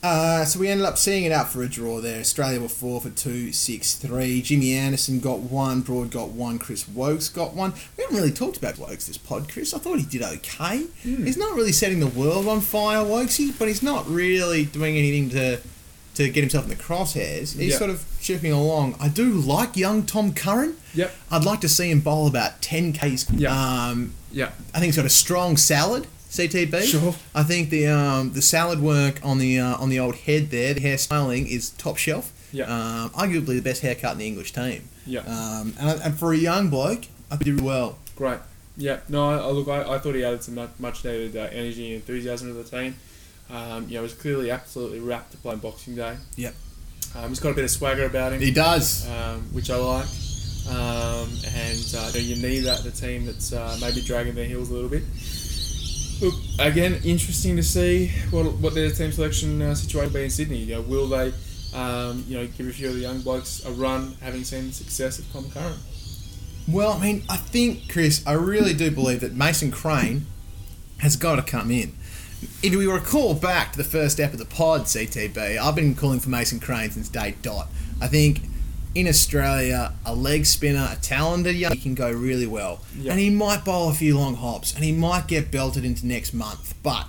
Uh, so we ended up seeing it out for a draw there. Australia were four for two, six, three. Jimmy Anderson got one. Broad got one. Chris Woakes got one. We haven't really talked about Woakes this pod, Chris. I thought he did okay. He's not really setting the world on fire, Woakesy, but he's not really doing anything to to get himself in the crosshairs. He's Yeah. sort of chipping along. I do like young Tom Curran. Yep. I'd like to see him bowl about 10 Ks. Yeah. Um, Yeah. I think he's got a strong salad. CTB. Sure. I think the um, the salad work on the uh, on the old head there, the hairstyling is top shelf. Yeah. Um, arguably the best haircut in the English team. Yeah. Um, and, and for a young bloke, I think he did well. Great. Yeah. No, I, look, I, I thought he added some much, much needed uh, energy and enthusiasm to the team. Um, you know, was clearly absolutely wrapped to play on Boxing Day. Yep. Um, he's got a bit of swagger about him, He does. um, which I like. Um, and uh, you, need that a team that's uh, maybe dragging their heels a little bit. Look, again, interesting to see what, what their team selection uh, situation will be in Sydney. You know, will they, um, you know, give a few of the young blokes a run, having seen the success of Tom Curran? Well, I mean, I think, Chris, I really do believe that Mason Crane has got to come in. If we recall back to the first step of the pod, CTB, I've been calling for Mason Crane since day dot. I think in Australia, a leg spinner, a talented young, he can go really well. Yeah. And he might bowl a few long hops, and he might get belted into next month, but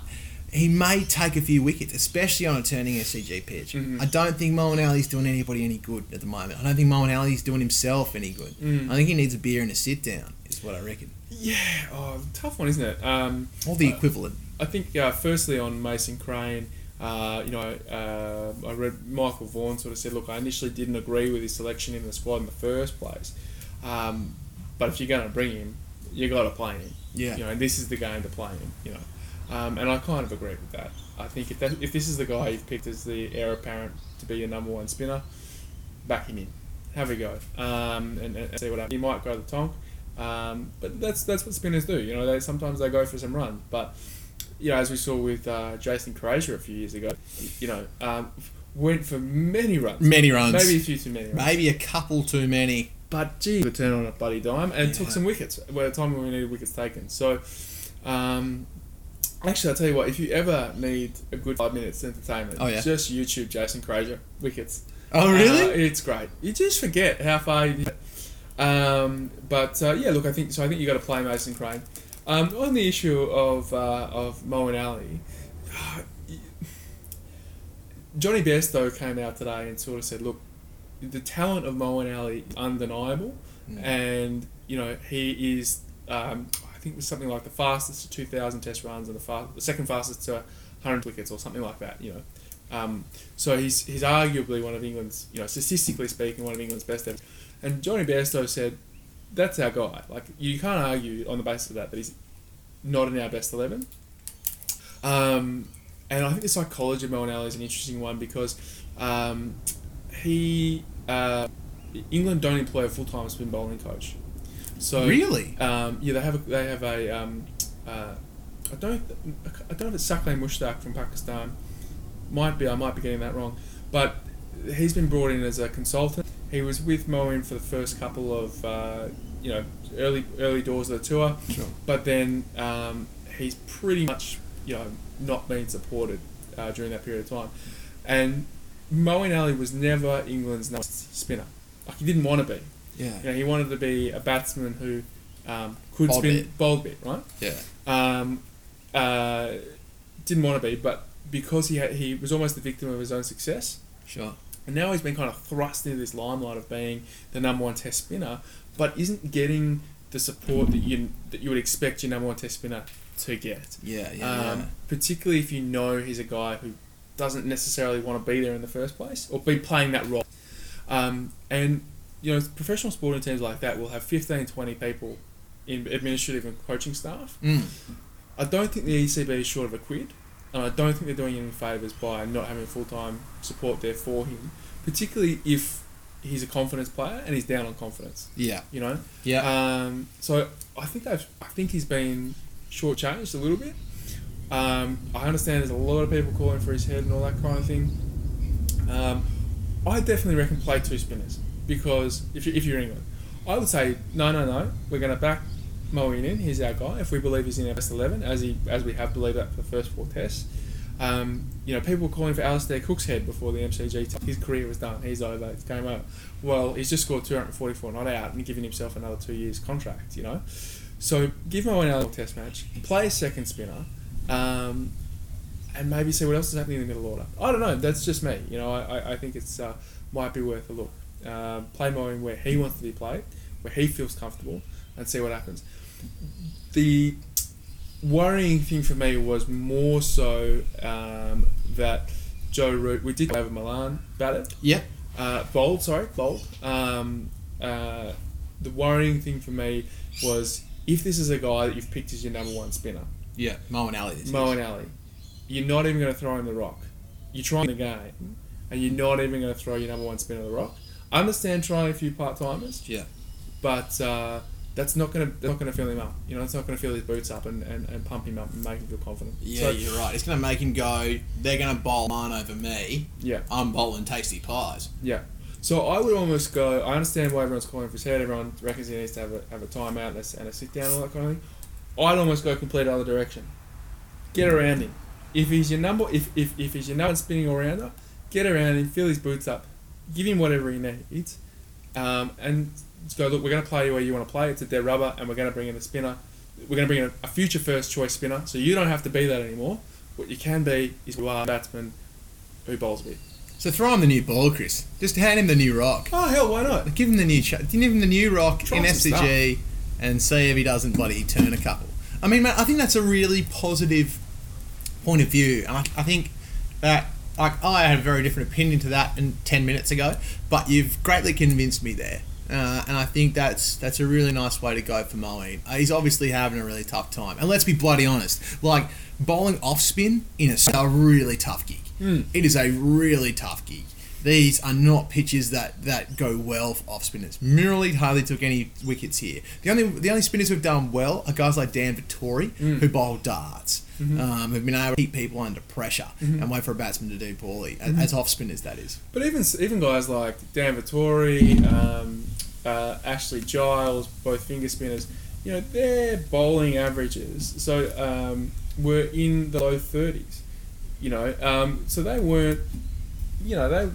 he may take a few wickets, especially on a turning SCG pitch. Mhm. I don't think Moeen Ali's doing anybody any good at the moment. I don't think Moeen Ali's doing himself any good. Mm. I think he needs a beer and a sit down, is what I reckon. Yeah, oh, tough one, isn't it? Um, Or the Uh, equivalent. I think, uh, firstly, on Mason Crane, uh, you know, uh, I read Michael Vaughan sort of said, look, I initially didn't agree with his selection in the squad in the first place, um, but if you're going to bring him, you got to play him. Yeah. You know, and this is the game to play him. You know, um, and I kind of agree with that. I think if that, if this is the guy you've picked as the heir apparent to be your number one spinner, back him in, have a go, um, and, and see what happens. He might go to the tonk, um, but that's that's what spinners do. You know, they sometimes they go for some runs, but you know, as we saw with uh, Jason Krejza a few years ago, you know, um, went for many runs, Many runs. maybe a few too many runs. Maybe a couple too many. But gee, the turn on a bloody dime and Yeah. took some wickets at a time when we needed wickets taken. So, um, actually, I'll tell you what, if you ever need a good five minutes entertainment, Oh, yeah? just YouTube Jason Krejza wickets. Oh, really? Uh, it's great. You just forget how far you. Um, but uh, yeah, look, I think so. I think you got to play Mason Crane. Um, on the issue of uh, of Moeen Ali, (sighs) Jonny Bairstow came out today and sort of said, "Look, the talent of Moeen Ali is undeniable, Mm. and you know he is. Um, I think it was something like the fastest to 2,000 Test runs and the, fa- the second fastest to 100 wickets or something like that. You know, um, so he's he's arguably one of England's, you know, statistically speaking, one of England's best ever. And Jonny Bairstow said, "That's our guy. Like you can't argue on the basis of that that he's not in our best 11." Um, and I think the psychology of Moeen is an interesting one because um, he uh, England don't employ a full time spin bowling coach. So really? um, yeah, they have a, they have a um, uh, I don't I don't know if it's Saqlain Mushtaq from Pakistan. Might be I might be getting that wrong, but he's been brought in as a consultant. He was with Moeen for the first couple of uh, you know early early doors of the tour, Sure. but then um, he's pretty much you know not been supported uh, during that period of time, and Moeen Ali was never England's number spinner. Like he didn't want to be. Yeah. You know, he wanted to be a batsman who um, could Bowled spin bit. bowled bit, right? Yeah. Um, uh, didn't want to be, but because he had, he was almost the victim of his own success, Sure. And now he's been kind of thrust into this limelight of being the number one Test spinner, but isn't getting the support that you that you would expect your number one Test spinner to get. Yeah. Yeah. Um, yeah. particularly if you know he's a guy who doesn't necessarily want to be there in the first place or be playing that role. Um, and you know, professional sporting teams like that will have 15, 20 people in administrative and coaching staff. Mm. I don't think the ECB is short of a quid, and I don't think they're doing him favours by not having full time support there for him, particularly if he's a confidence player and he's down on confidence. Yeah. You know, Yeah. um, so I think they've, I think he's been shortchanged a little bit. Um, I understand there's a lot of people calling for his head and all that kind of thing. Um, I definitely reckon play two spinners because if, you, if you're England, I would say no, no, no. We're going to back Moeen in. He's our guy. If we believe he's in our best eleven, as he as we have believed that for the first four tests. Um, you know, people were calling for Alastair Cook's head before the MCG. T- his career was done. He's over. It's game over. Well, he's just scored 244 not out and giving himself another two years contract. You know, so give Mo another test match. Play a second spinner. Um, and maybe see what else is happening in the middle order. I don't know. That's just me. You know, I, I, think it's uh, might be worth a look. Uh, play Mo in where he wants to be played, where he feels comfortable, and see what happens. The worrying thing for me was more so um, that Joe Root. We did over Malan batted. Yep. Uh, bold, sorry, bold. Um, uh, the worrying thing for me was if this is a guy that you've picked as your number one spinner, Yeah. Moeen Ali. This Moeen Ali, you're not even going to throw him the rock. You're trying the game, and you're not even going to throw your number one spinner the rock. I understand trying a few part timers, Yeah. but uh, that's not going to not to fill him up. You know, it's not going to fill his boots up and, and, and pump him up and make him feel confident. Yeah, So, you're right. It's going to make him go, they're going to bowl mine over me. yeah, I'm bowling tasty pies. yeah. So I would almost go. I understand why everyone's calling for his head. Everyone reckons he needs to have a have a timeout and a, and a sit down and all that kind of thing. I'd almost go complete other direction. Get around him. If he's your number, if, if, if he's your number spinning all rounder, get around him, fill his boots up, give him whatever he needs, um, and just go. Look, we're going to play you where you want to play. It's a dead rubber, and we're going to bring in a spinner. We're going to bring in a future first choice spinner, so you don't have to be that anymore. What you can be is you are a batsman who bowls a bit. So throw him the new ball, Chris. Just hand him the new rock. Oh hell, why not? Give him the new, ch- give him the new rock Try in SCG, and see if he doesn't bloody turn a couple. I mean, man, I think that's a really positive point of view, and I, I think that like I had a very different opinion to that in ten minutes ago, but you've greatly convinced me there. Uh, and I think that's that's a really nice way to go for Moeen. Uh, he's obviously having a really tough time, and let's be bloody honest. Like bowling off spin in a, a really tough gig. Mm. It is a really tough gig. These are not pitches that, that go well for off spinners. Murali hardly took any wickets here. The only the only spinners who've done well are guys like Dan Vettori, who bowl darts, um, who've been able to keep people under pressure and wait for a batsman to do poorly, as, as off spinners, that is. But even even guys like Dan Vettori, um, uh, Ashley Giles, both finger spinners, you know, their bowling averages so um, were in the low thirties. You know, um, so they weren't, you know, they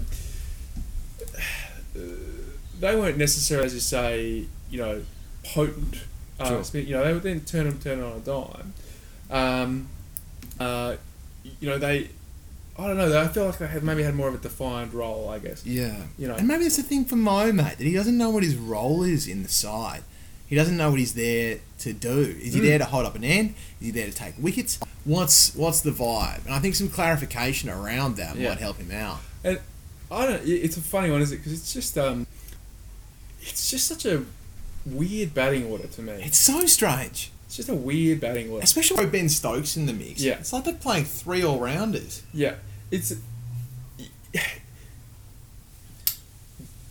(sighs) they weren't necessarily, as you say, you know, potent. Uh, Sure. spin- You know, they would then turn them turn on a dime. Um, uh, you know, they. I don't know. I feel like they have maybe had more of a defined role. I guess. Yeah. You know. And maybe that's the thing for Mo, mate, that he doesn't know what his role is in the side. He doesn't know what he's there to do. Is he Mm. there to hold up an end? Is he there to take wickets? What's what's the vibe? And I think some clarification around that Yeah. might help him out. And I don't. It's a funny one, is it? Because it's just um, it's just such a weird batting order to me. It's so strange. It's just a weird batting order. Especially with Ben Stokes in the mix. Yeah. It's like they're playing three all rounders. Yeah, it's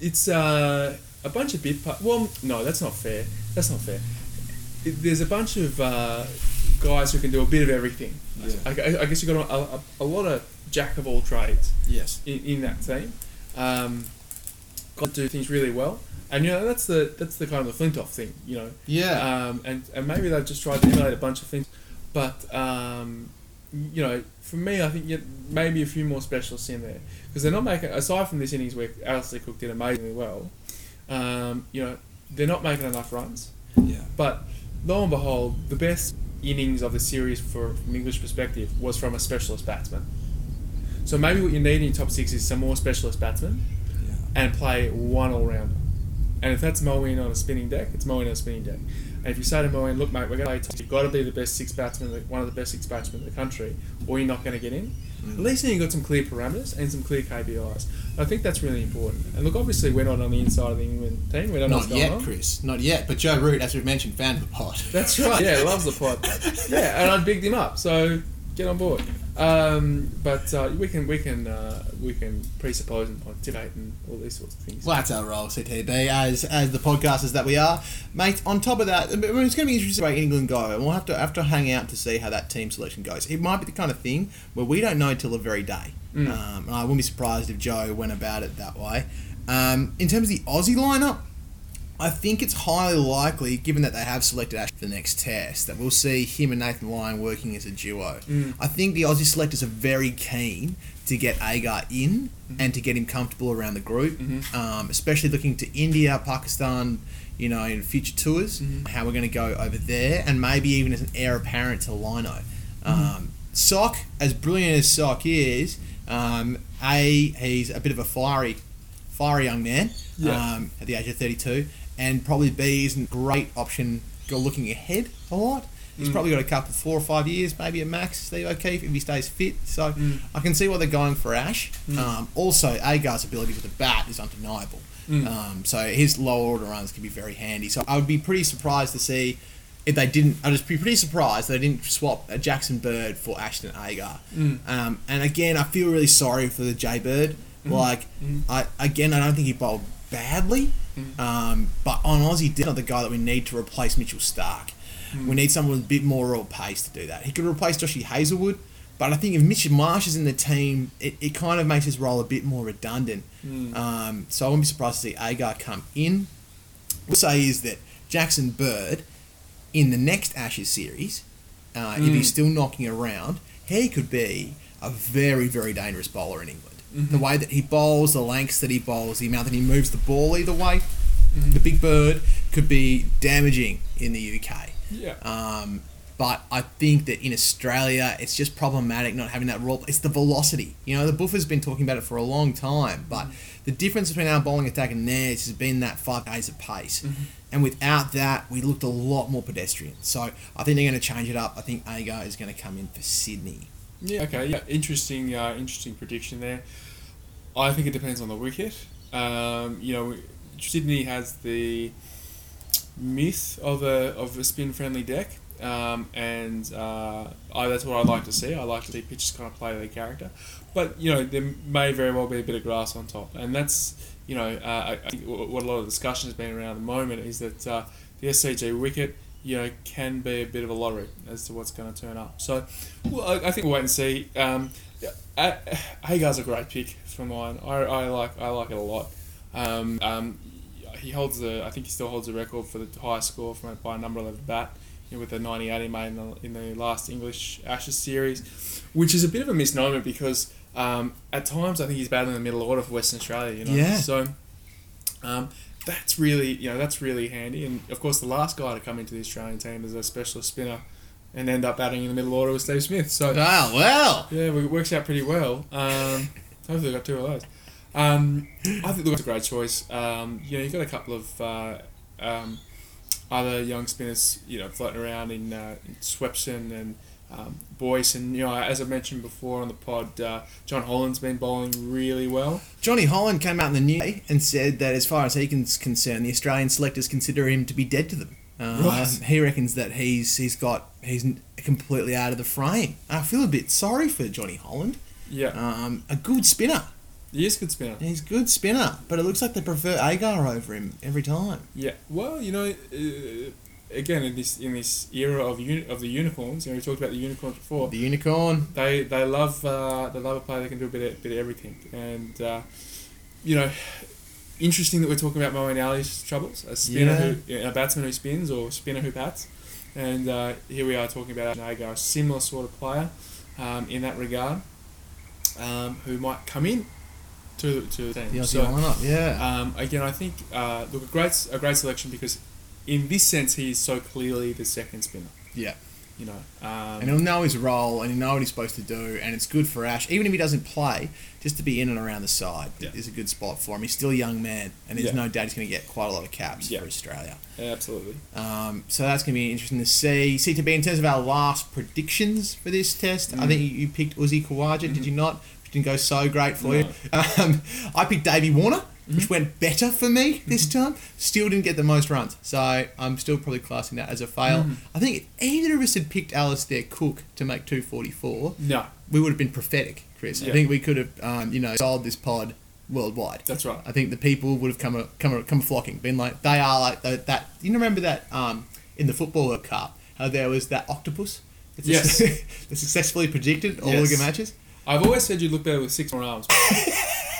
it's uh, a bunch of bit. Well, no, that's not fair. That's not fair. It, there's a bunch of uh, guys who can do a bit of everything. Yeah. I, I- I guess you have got a, a, a lot of jack of all trades Yes. in, in that team. Um, got to do things really well, and you know that's the that's the kind of the Flintoff thing, you know. Yeah. Um, and, and maybe they've just tried to emulate a bunch of things. But, um, you know, for me, I think maybe a few more specialists in there. Because they're not making, aside from this innings where Alastair Cook did amazingly well, um, you know, they're not making enough runs. yeah. But lo and behold, the best innings of the series for, from English perspective was from a specialist batsman. So maybe what you need in your top six is some more specialist batsmen Yeah. and play one all rounder. And if that's Moeen on a spinning deck, it's Moeen on a spinning deck. And if you say to Moeen, look, mate, we're going to play you've got to be the best six batsman, one of the best six batsmen in the country, or you're not going to get in. Mm. At least then you've got some clear parameters and some clear KPIs. I think that's really important. And look, obviously, we're not on the inside of the England team. We don't know Not going yet, on. Chris. Not yet. But Joe Root, as we've mentioned, found the pot. That's right. Yeah, loves the pot. (laughs) Yeah, and I bigged him up. So get on board. Um, but uh, we can we can uh, we can presuppose and pontificate and all these sorts of things. Well, that's our role, CTB, as as the podcasters that we are, mate. On top of that, it's going to be interesting where England go, and we'll have to have to hang out to see how that team selection goes. It might be the kind of thing where we don't know till the very day. Mm. Um, and I wouldn't be surprised if Joe went about it that way. Um, in terms of the Aussie lineup, I think it's highly likely, given that they have selected Ash for the next test, that we'll see him and Nathan Lyon working as a duo. Mm. I think the Aussie selectors are very keen to get Agar in and to get him comfortable around the group, Mhm. um, especially looking to India, Pakistan, you know, in future tours, Mhm. how we're going to go over there, and maybe even as an heir apparent to Lino. Um, Sock, as brilliant as Sock is, um, A, he's a bit of a fiery, fiery young man Yeah. um, at the age of 32, and probably B is a great option go looking ahead a lot. He's Mm. probably got a couple, four or five years, maybe a max, Steve O'Keefe, if he stays fit. So Mm. I can see why they're going for Ash. Mm. Um, also, Agar's ability with the bat is undeniable. Mm. Um, so his low order runs can be very handy. So I would be pretty surprised to see if they didn't, I'd just be pretty surprised they didn't swap a Jackson Bird for Ashton Agar. Mm. Um, and again, I feel really sorry for the J Bird. Like, Mhm. I again, I don't think he bowled badly, Mm. um, but on Aussie, he's not the guy that we need to replace Mitchell Starc. Mm. We need someone with a bit more raw pace to do that. He could replace Joshy Hazlewood, but I think if Mitchell Marsh is in the team, it, it kind of makes his role a bit more redundant. Mm. Um, so I wouldn't be surprised to see Agar come in. What I'll say is that Jackson Bird, in the next Ashes series, uh, if he's still knocking around, he could be a very, very dangerous bowler in England. Mhm. The way that he bowls, the lengths that he bowls, the amount that he moves the ball either way, Mhm. the big bird could be damaging in the UK. Yeah. Um, but I think that in Australia, it's just problematic not having that role. It's the velocity. You know, the Buffer's been talking about it for a long time, but the difference between our bowling attack and theirs has been that five days of pace. And without that, we looked a lot more pedestrian. So I think they're going to change it up. I think Agar is going to come in for Sydney. Yeah. Okay. Yeah. Interesting. Uh, interesting prediction there. I think it depends on the wicket. Um, you know, Sydney has the myth of a of a spin friendly deck, um, and uh, I, that's what I like to see. I like to see pitches kind of play their character, but you know there may very well be a bit of grass on top, and that's you know uh, I, what a lot of discussion has been around at the moment is that uh, the SCG wicket. You know, can be a bit of a lottery as to what's going to turn up. So, well, I, I think we'll wait and see. Um, yeah, uh, (sighs) Agar's a great pick for mine. I, I like I like it a lot. Um, um, he holds the I think he still holds the record for the highest score from by a number eleven bat. You know, with the 98 he made in the, in the last English Ashes series, which is a bit of a misnomer because um, at times I think he's battling in the middle order for Western Australia. You know, Yeah. so um, that's really you know that's really handy. And of course, the last guy to come into the Australian team as a specialist spinner and end up batting in the middle order with Steve Smith. So Ah, well. yeah, it works out pretty well. Um, (laughs) hopefully, got two of those. Um, I think that's a great choice. Um, you know, you've got a couple of uh, um, other young spinners, you know, floating around in, uh, in Swepson and um, Boyce, and you know, as I mentioned before on the pod, uh, John Holland's been bowling really well. Johnny Holland came out in the news and said that as far as he he's concerned, the Australian selectors consider him to be dead to them. Uh, Right. He reckons that he's he's got he's completely out of the frame. I feel a bit sorry for Johnny Holland. Yeah, Um, a good spinner. he is a good spinner. He's a good spinner, but it looks like they prefer Agar over him every time. Yeah, well, you know, uh, again in this in this era of uni- of the unicorns, you know, we talked about the unicorns before. The unicorn. they they love uh, they love a player that can do a bit of, bit of everything, and uh, you know, interesting that we're talking about Moeen Ali's troubles, a spinner Yeah. who yeah, a batsman who spins or spinner who bats, and uh, here we are talking about Nagar, a similar sort of player um, in that regard, um, who might come in to to the team. So, lineup, yeah. um, again, I think uh, look a great a great selection because in this sense he is so clearly the second spinner. yeah. You know, um, And he'll know his role and he'll know what he's supposed to do, and it's good for Ash. Even if he doesn't play, just to be in and around the side Yeah. is a good spot for him. He's still a young man, and there's Yeah. no doubt he's going to get quite a lot of caps Yeah. for Australia. absolutely. Um, so that's going to be interesting to see. CTB, in terms of our last predictions for this test, I Mm. think you, picked Uzi Khawaja, did you not? Which didn't go so great for you. (laughs) Um, I picked Davey Warner, which Mm-hmm. went better for me this time. Still didn't get the most runs, so I'm still probably classing that as a fail. Mm. I think if either of us had picked Alastair Cook to make 244, No, we would have been prophetic, Chris. I think we could have, um, you know, sold this pod worldwide. that's right. I think the people would have come a, come a, come flocking, been like they are like the, that. You remember that um, in the football World Cup how there was that octopus that Yes. (laughs) that successfully predicted all Yes. the matches. I've always said you look better with six more arms. (laughs)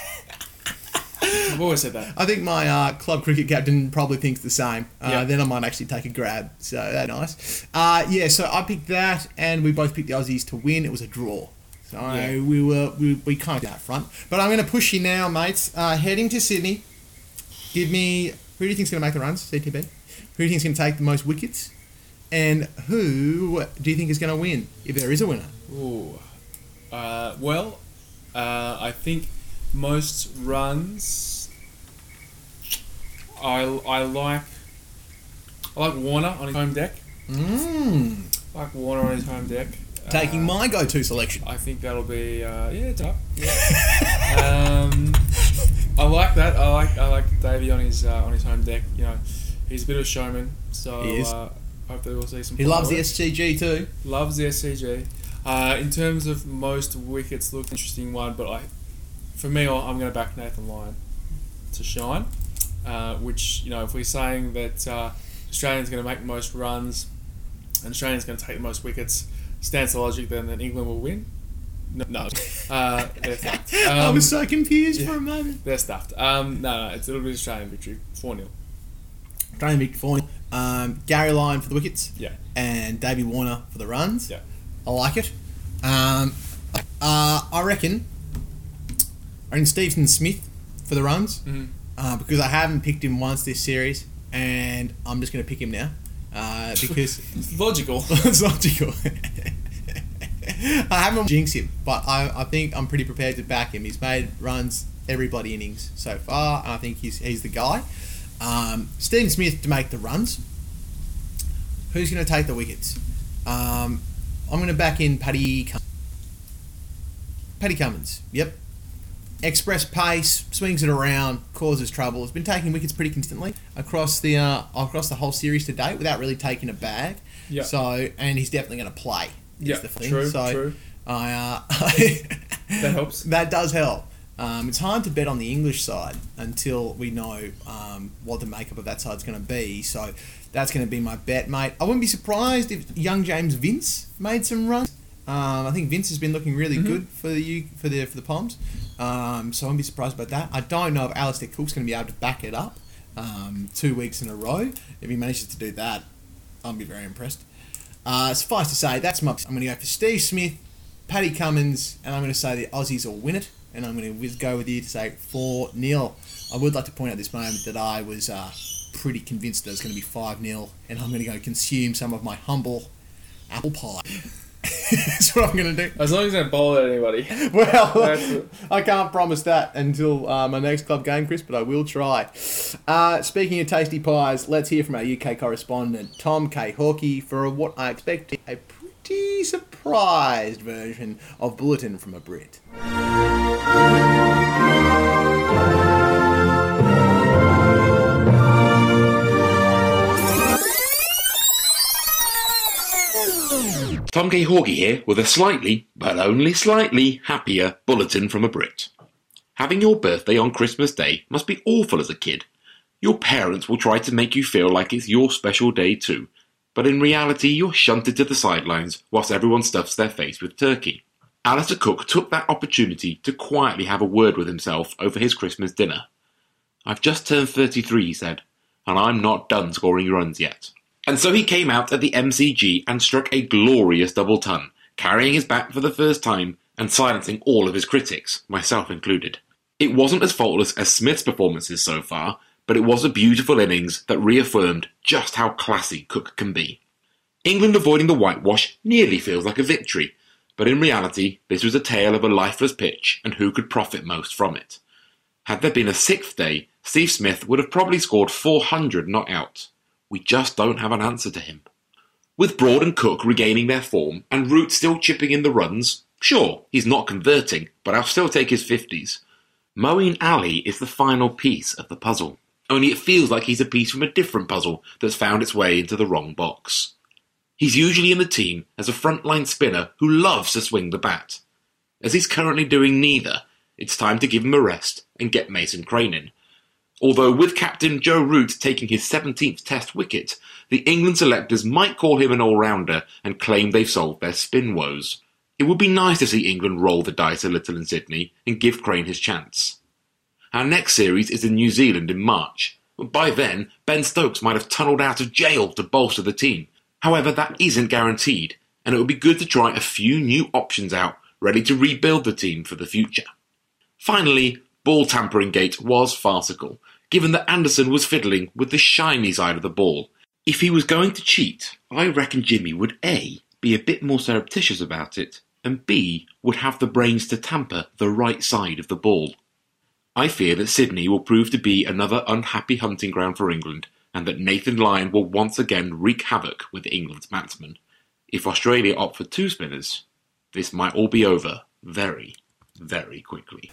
I've always said that. I think my uh, club cricket captain probably thinks the same. Uh, Yeah. Then I might actually take a grab. So that's nice. Uh, yeah, so I picked that, and we both picked the Aussies to win. It was a draw. So Yeah. we were we, we kind of that front. But I'm going to push you now, mates. Uh, heading to Sydney. Give me who do you think's going to make the runs? CTB. Who do you think's going to take the most wickets? And who do you think is going to win if there is a winner? Ooh. Uh, well, uh, I think most runs. I, I like. I like Warner on his home deck. Mm. I like Warner on his home deck. Taking Uh, my go-to selection. I think that'll be uh, yeah, up. Yeah. um, I like that. I like I like Davey on his uh, on his home deck. You know, he's a bit of a showman. So He is. Uh, Hopefully, we'll see some. He loves the. SCG too. Loves the SCG. Uh, in terms of most wickets, look interesting one, but I, for me, I'm going to back Nathan Lyon to shine. Uh, which you know, if we're saying that uh, Australia's going to make the most runs and Australia's going to take the most wickets, stands to logic then that England will win. No, no. Uh, they're (laughs) fucked. I Um, was so confused for a moment. they're stuffed. Um, no, no, it's, it'll be Australian victory, four 0 Australian victory for um, Gary Lyon for the wickets. Yeah. And Davey Warner for the runs. Yeah. I like it. Um, uh, I reckon. I reckon Stevenson Smith for the runs Mhm. uh, because I haven't picked him once this series, and I'm just going to pick him now uh, (laughs) because It's logical. (laughs) it's logical. (laughs) I haven't jinxed him, but I, I think I'm pretty prepared to back him. He's made runs every bloody innings so far, and I think he's he's the guy. Um, Stephen Smith to make the runs. Who's going to take the wickets? Um, I'm going to back in Paddy. Cum- Paddy Cummins. Yep. Express pace, swings it around, causes trouble. Has been taking wickets pretty consistently across the uh, across the whole series to date without really taking a bag. Yeah. So, and he's definitely going to play. Yeah, true, so, true. I, uh, (laughs) That helps. That does help. Um, it's hard to bet on the English side until we know um, what the makeup of that side's going to be. So that's going to be my bet, mate. I wouldn't be surprised if young James Vince made some runs. Um, I think Vince has been looking really Mm-hmm. good for the U- for the for the Poms. Um, so I wouldn't be surprised about that. I don't know if Alastair Cook's going to be able to back it up um, two weeks in a row. If he manages to do that, I'll be very impressed. Uh, suffice to say, that's my. I'm going to go for Steve Smith, Paddy Cummins, and I'm going to say the Aussies will win it. And I'm going to go with you to say 4 0. I would like to point out at this moment that I was uh, pretty convinced that it was going to be 5 0, and I'm going to go consume some of my humble apple pie. (laughs) (laughs) That's what I'm going to do. As long as I don't bowl at anybody. (laughs) Well. (laughs) I can't promise that until uh, my next club game, Chris, but I will try. Uh, speaking of tasty pies, let's hear from our UK correspondent, Tom K. Hawkey, for what I expect a pretty surprised version of Bulletin from a Brit. Tom K. Hawkey here with a slightly, but only slightly, happier bulletin from a Brit. Having your birthday on Christmas Day must be awful as a kid. Your parents will try to make you feel like it's your special day too, but in reality you're shunted to the sidelines whilst everyone stuffs their face with turkey. Alastair Cook took that opportunity to quietly have a word with himself over his Christmas dinner. I've just turned 33, he said, and I'm not done scoring runs yet. And so he came out at the MCG and struck a glorious double ton, carrying his bat for the first time and silencing all of his critics, myself included. It wasn't as faultless as Smith's performances so far, but it was a beautiful innings that reaffirmed just how classy Cook can be. England avoiding the whitewash nearly feels like a victory, but in reality, this was a tale of a lifeless pitch and who could profit most from it. Had there been a sixth day, Steve Smith would have probably scored 400 not out. We just don't have an answer to him. With Broad and Cook regaining their form and Root still chipping in the runs, sure, he's not converting, but I'll still take his 50s. Moeen Ali is the final piece of the puzzle, only it feels like he's a piece from a different puzzle that's found its way into the wrong box. He's usually in the team as a frontline spinner who loves to swing the bat. As he's currently doing neither, it's time to give him a rest and get Mason Crane in. Although with captain Joe Root taking his 17th test wicket, the England selectors might call him an all-rounder and claim they've solved their spin woes. It would be nice to see England roll the dice a little in Sydney and give Crane his chance. Our next series is in New Zealand in March. By then, Ben Stokes might have tunnelled out of jail to bolster the team. However, that isn't guaranteed, and it would be good to try a few new options out, ready to rebuild the team for the future. Finally, ball tampering gate was farcical, given that Anderson was fiddling with the shiny side of the ball. If he was going to cheat, I reckon Jimmy would A. be a bit more surreptitious about it, and B. would have the brains to tamper the right side of the ball. I fear that Sydney will prove to be another unhappy hunting ground for England, and that Nathan Lyon will once again wreak havoc with England's batsmen. If Australia opt for two spinners, this might all be over very, very quickly.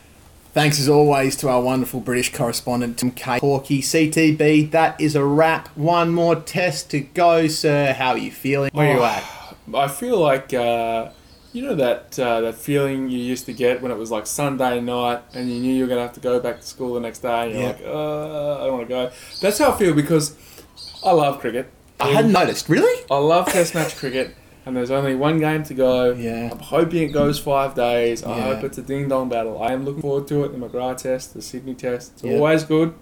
Thanks as always to our wonderful British correspondent, Tim K. Hawkey, CTB. That is a wrap. One more test to go, sir. How are you feeling? Where are you at? (sighs) I feel like uh, you know that uh, that feeling you used to get when it was like Sunday night and you knew you were gonna have to go back to school the next day. And you're Yeah. like, uh, I don't want to go. That's how I feel because I love cricket. I hadn't noticed. Really? I love Test match cricket, and there's only one game to go. Yeah. I'm hoping it goes five days. I Yeah. hope it's a ding dong battle. I am looking forward to it. The McGrath Test, the Sydney Test. It's Yeah. always good.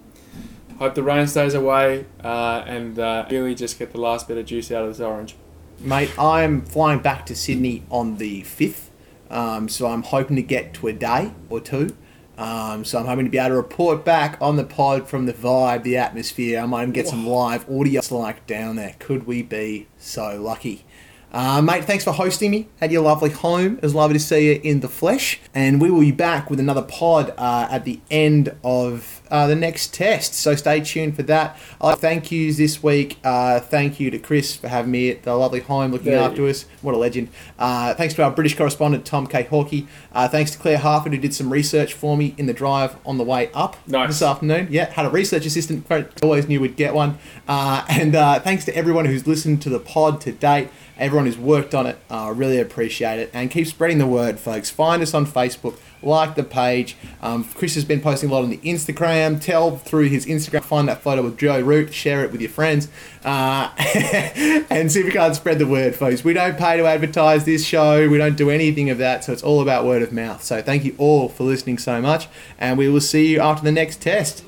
Hope the rain stays away uh, and uh, really just get the last bit of juice out of this orange. Mate, I'm flying back to Sydney on the 5th, um, so I'm hoping to get to a day or two. Um, so I'm hoping to be able to report back on the pod from the vibe, the atmosphere. I might even get some live audio like down there. Could we be so lucky? Uh, mate, thanks for hosting me at your lovely home. It was lovely to see you in the flesh. And we will be back with another pod uh, at the end of uh, the next test. So stay tuned for that. I'd thank yous this week. Uh, thank you to Chris for having me at the lovely home looking Yeah. after us. What a legend. Uh, thanks to our British correspondent, Tom K. Hawkey. Uh, thanks to Claire Harford, who did some research for me in the drive on the way up Nice. this afternoon. Yeah, had a research assistant. Always knew we'd get one. Uh, and uh, thanks to everyone who's listened to the pod to date. Everyone who's worked on it, uh, really appreciate it. And keep spreading the word, folks. Find us on Facebook, like the page. Um, Chris has been posting a lot on the Instagram. Tell through his Instagram, find that photo with Joe Root, share it with your friends, uh, (laughs) and see if we can't spread the word, folks. We don't pay to advertise this show, we don't do anything of that, so it's all about word of mouth. So thank you all for listening so much, and we will see you after the next test.